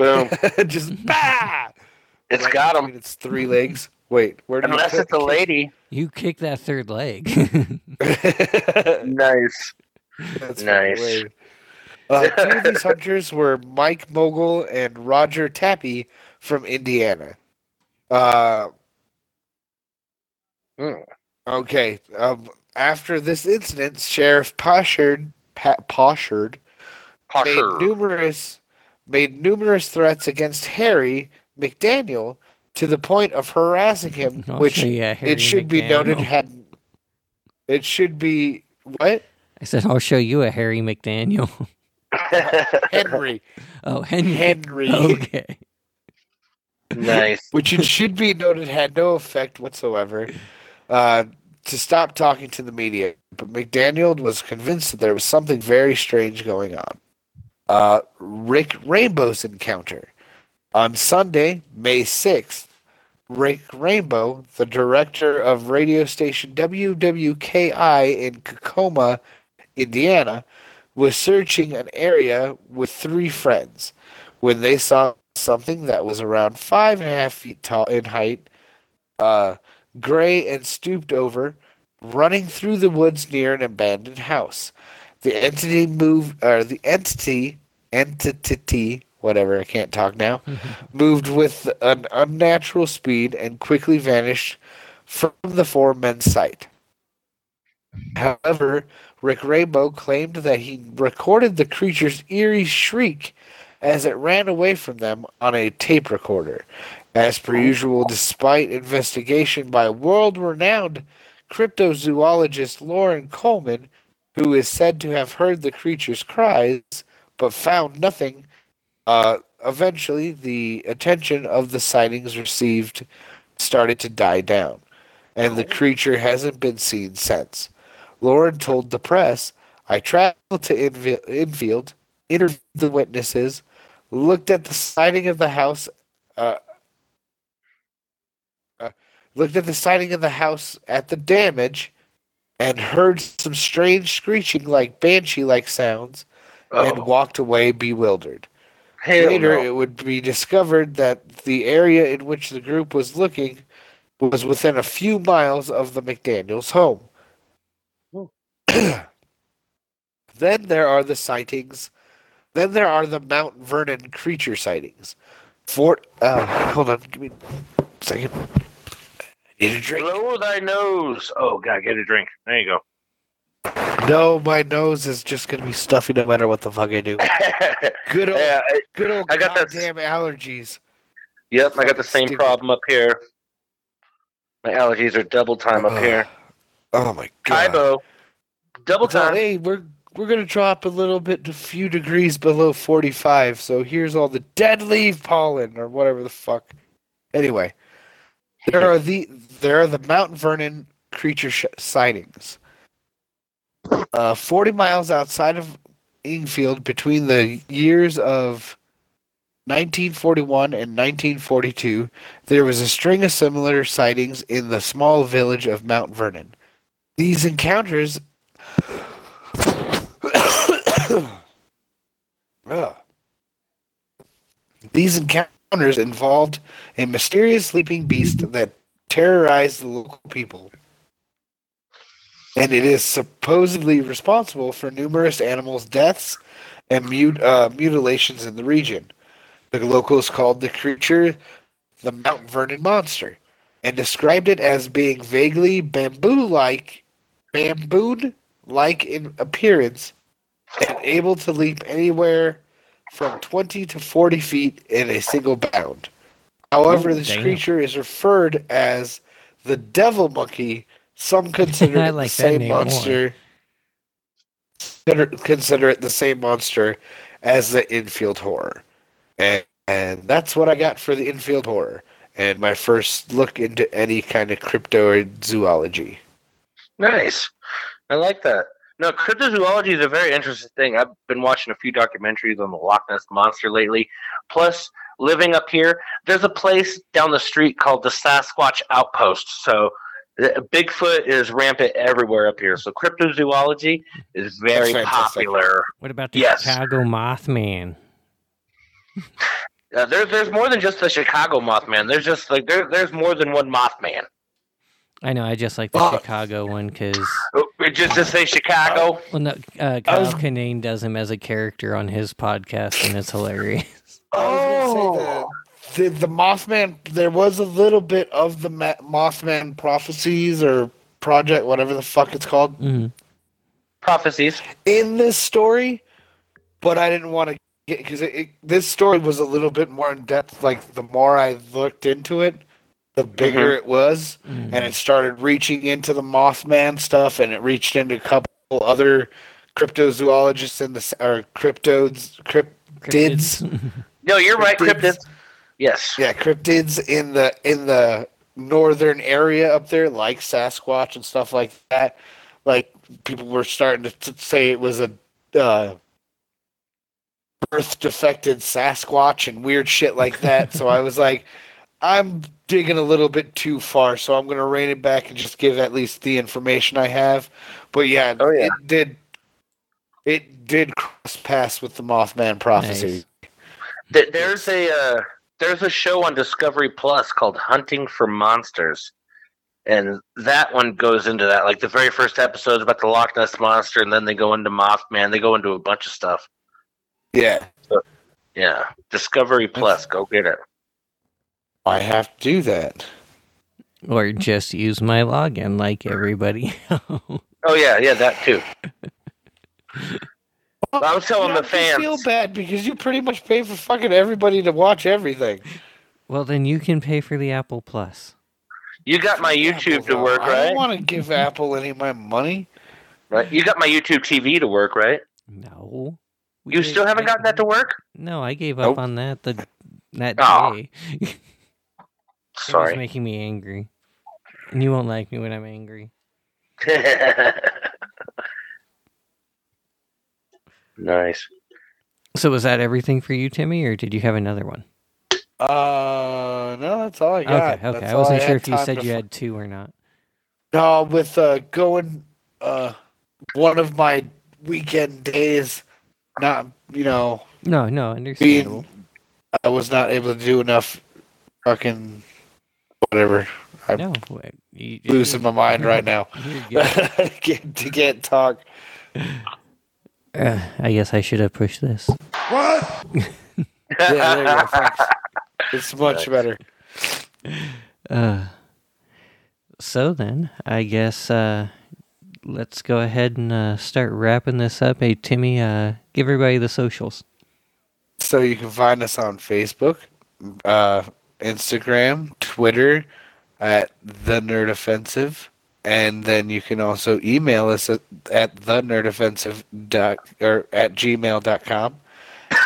Boom. just bah! It's Right got between him. Its three legs. Wait, where did Unless it's a lady. You kick that third leg. Nice. That's Nice. Uh, two of these hunters were Mike Mogul and Roger Tappy from Indiana. Uh, Hmm. okay. Um, after this incident, Sheriff Poshard, pa- Poshard made numerous made numerous threats against Harry McDaniel to the point of harassing him, I'll which show you a Harry it should be noted had it should be what I said I'll show you a Harry McDaniel. Henry Oh, Henry. Henry. Okay. nice. which it should be noted had no effect whatsoever uh, to stop talking to the media. But McDaniel was convinced that there was something very strange going on. Uh, Rick Rainbow's encounter. On Sunday, May 6th, Rick Rainbow, the director of radio station WWKI in Kokomo, Indiana, was searching an area with three friends when they saw something that was around five and a half feet tall in height, uh, gray and stooped over, running through the woods near an abandoned house. The entity moved, or the entity, entity, whatever, I can't talk now, moved with an unnatural speed and quickly vanished from the four men's sight. However, Rick Rainbow claimed that he recorded the creature's eerie shriek as it ran away from them on a tape recorder. As per usual, despite investigation by world renowned cryptozoologist Loren Coleman, who is said to have heard the creature's cries but found nothing, uh, eventually the attention of the sightings received started to die down, and the creature hasn't been seen since. Loren told the press, I traveled to Enfield, interviewed the witnesses, looked at the sighting of the house, uh, uh, looked at the sighting of the house at the damage, and heard some strange screeching like banshee-like sounds, and Oh, walked away bewildered. hell Later, no. it would be discovered that the area in which the group was looking was within a few miles of the McDaniels' home. then there are the sightings. Then there are the Mount Vernon creature sightings. Fort. Uh, hold on, give me a second. I need a drink. Blow thy nose. Oh, God, get a drink. There you go. No, my nose is just gonna be stuffy no matter what the fuck I do. Good old, yeah, I- good old I got that- goddamn allergies. yep, I got the same Stupid. problem up here. My allergies are double time up here. Oh my god. Tybo. Double time. hey, we're we're gonna drop a little bit, to a few degrees below forty-five. So here's all the dead leaf pollen or whatever the fuck. Anyway, there are the there are the Mount Vernon creature sh- sightings. Uh, forty miles outside of Enfield, between the years of 1941 and 1942, there was a string of similar sightings in the small village of Mount Vernon. These encounters Ugh. These encounters involved a mysterious sleeping beast that terrorized the local people. And it is supposedly responsible for numerous animals' deaths and mut- uh, mutilations in the region. The locals called the creature the Mount Vernon Monster and described it as being vaguely bamboo like, bamboo-like in appearance and able to leap anywhere from 20 to 40 feet in a single bound. However, Oh, this damn. creature is referred as the devil monkey. Some consider it like the same name more. monster. Consider, consider it the same monster as the Enfield horror, and and that's what I got for the Enfield horror and my first look into any kind of cryptozoology. Nice. I like that. No, cryptozoology is a very interesting thing. I've been watching a few documentaries on the Loch Ness monster lately. Plus, living up here, there's a place down the street called the Sasquatch Outpost. So, Bigfoot is rampant everywhere up here. So, cryptozoology is very That's fantastic. popular. What about the Yes. Chicago Mothman? Uh, there, there's more than just the Chicago Mothman. There's just like there, there's more than one Mothman. I know. I just like the Oh. Chicago one because Oh, Just to say Chicago. well, no, uh, Kyle was- Kinane does him as a character on his podcast, and it's hilarious. I was gonna say the, the the Mothman. There was a little bit of the Ma- Mothman prophecies or project, whatever the fuck it's called, Mhm. Prophecies. in this story, but I didn't want to get because it, it, this story was a little bit more in depth. Like the more I looked into it, the bigger it was, Mhm. and it started reaching into the Mothman stuff, and it reached into a couple other cryptozoologists in the or cryptodes cryptids. Cryptids. No, you're right, Cryptids. Yes. Yeah, cryptids in the in the northern area up there, like Sasquatch and stuff like that. Like people were starting to t- say it was a uh, birth defected Sasquatch and weird shit like that. so I was like, I'm digging a little bit too far, so I'm gonna rein it back and just give at least the information I have. But yeah, Oh, yeah. it did. It did cross paths with the Mothman prophecy. Th- There's a uh, there's a show on Discovery Plus called Hunting for Monsters, and that one goes into that. Like the very first episode is about the Loch Ness monster, and then they go into Mothman. They go into a bunch of stuff. Yeah, Yeah, Discovery Plus, go get it. I have to do that. or just use my login like everybody else. Oh yeah, yeah, that too. I was telling the don't have to feel bad because you pretty much pay for fucking everybody to watch everything. well, then you can pay for the Apple Plus. You got my YouTube Apple, to though. right? I don't want to give mm-hmm. Apple any of my money. Right. You got my YouTube TV to work, right? No. We You still haven't gotten that to work? No, I gave up Nope. on that the that Aw. day. it was making me angry. And you won't like me when I'm angry. nice. So was that everything for you, Timmy, or did you have another one? Uh, no, that's all I got. okay, okay. That's I wasn't had sure if you said you f- had two or not. No, with uh, going uh, one of my weekend days, not you know, No, no, understandable. being I was not able to do enough fucking whatever. I'm No, you, losing my mind right now. you're good. I can't, I can't talk. Uh, I guess I should have pushed this. What? Yeah, there you go. Thanks. It's much better. Uh, so then, I guess uh, let's go ahead and uh, start wrapping this up. Hey, Timmy, uh, give everybody the socials. So you can find us on Facebook, uh, Instagram, Twitter at the Nerd Offensive, and then you can also email us at, at the Nerd Offensive dot or at gmail.com.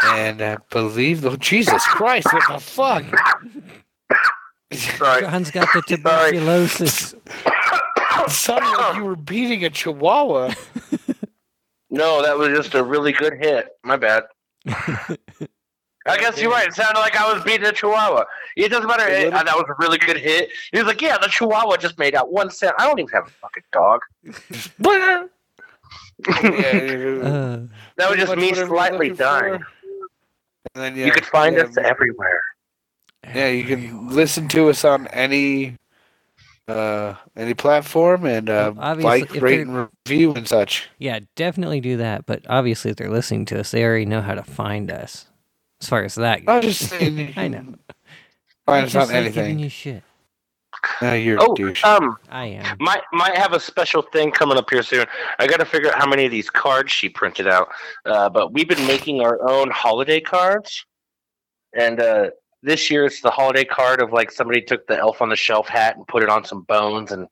And I believe, oh Jesus Christ, what the fuck? Sorry. John's got the tuberculosis. It sounded like you were beating a chihuahua. No, that was just a really good hit. My bad. I guess you're right. It sounded like I was beating a chihuahua. It doesn't matter. It, little- that was a really good hit. He was like, "Yeah, the chihuahua just made out one cent. I don't even have a fucking dog." Yeah, Uh, That was just much me slightly dying. for. And then, You yeah, could find yeah, us everywhere. Yeah, you can listen to us on any uh any platform and uh, Well, like, rate, and review and such. yeah, definitely do that. But obviously, if they're listening to us, they already know how to find us. As far as that I'm just saying, I can know. Find I'm us on just, like, giving you shit. No, you're Oh, a um, I am. might might have a special thing coming up here soon. I got to figure out how many of these cards she printed out. Uh, but we've been making our own holiday cards, and uh, this year it's the holiday card of like somebody took the elf on the shelf hat and put it on some bones and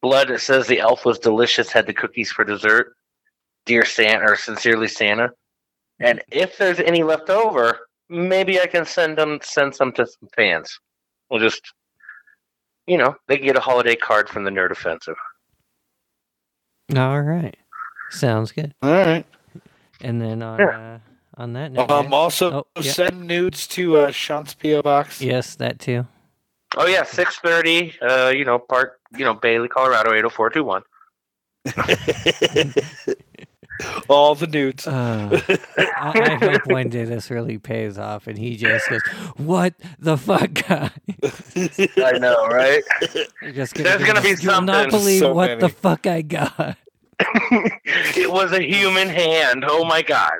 blood. It says the elf was delicious, had the cookies for dessert. Dear Santa or sincerely Santa. And if there's any left over, maybe I can send them send some to some fans. We'll just you know, they can get a holiday card from the Nerd Offensive. All right. Sounds good. All right. And then on Yeah. uh, on that note, Um, guys- also Oh, yeah. send nudes to uh, Shawn's PO box. yes, that too. Oh yeah, six thirty. Uh, you know, part you know Bailey, Colorado, eight oh four two one. All the nudes. Uh, I, I hope one day this really pays off, and he just goes, "What the fuck, guy?" I know, right? You're just There's gonna be something. You'll not believe So what the fuck I got. it was a human hand. Oh my god.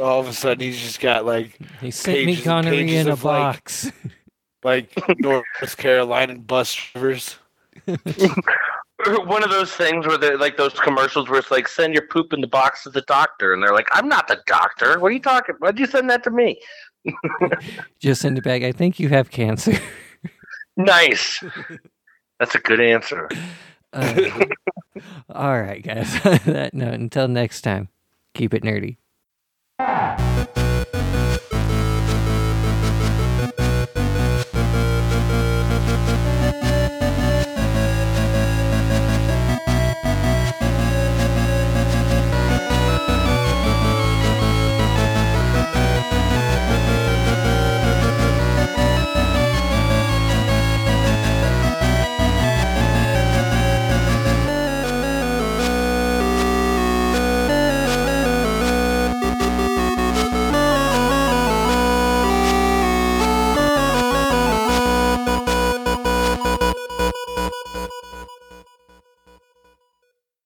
All of a sudden, he's just got like He sent me Pages and Connery in a of, like- like North Carolina bus drivers. One of those things where they're like those commercials where it's like send your poop in the box to the doctor, and they're like, "I'm not the doctor. What are you talking? Why'd you send that to me?" just send it back. I think you have cancer. Nice. That's a good answer. Uh, all right, guys. Note, until next time, keep it nerdy.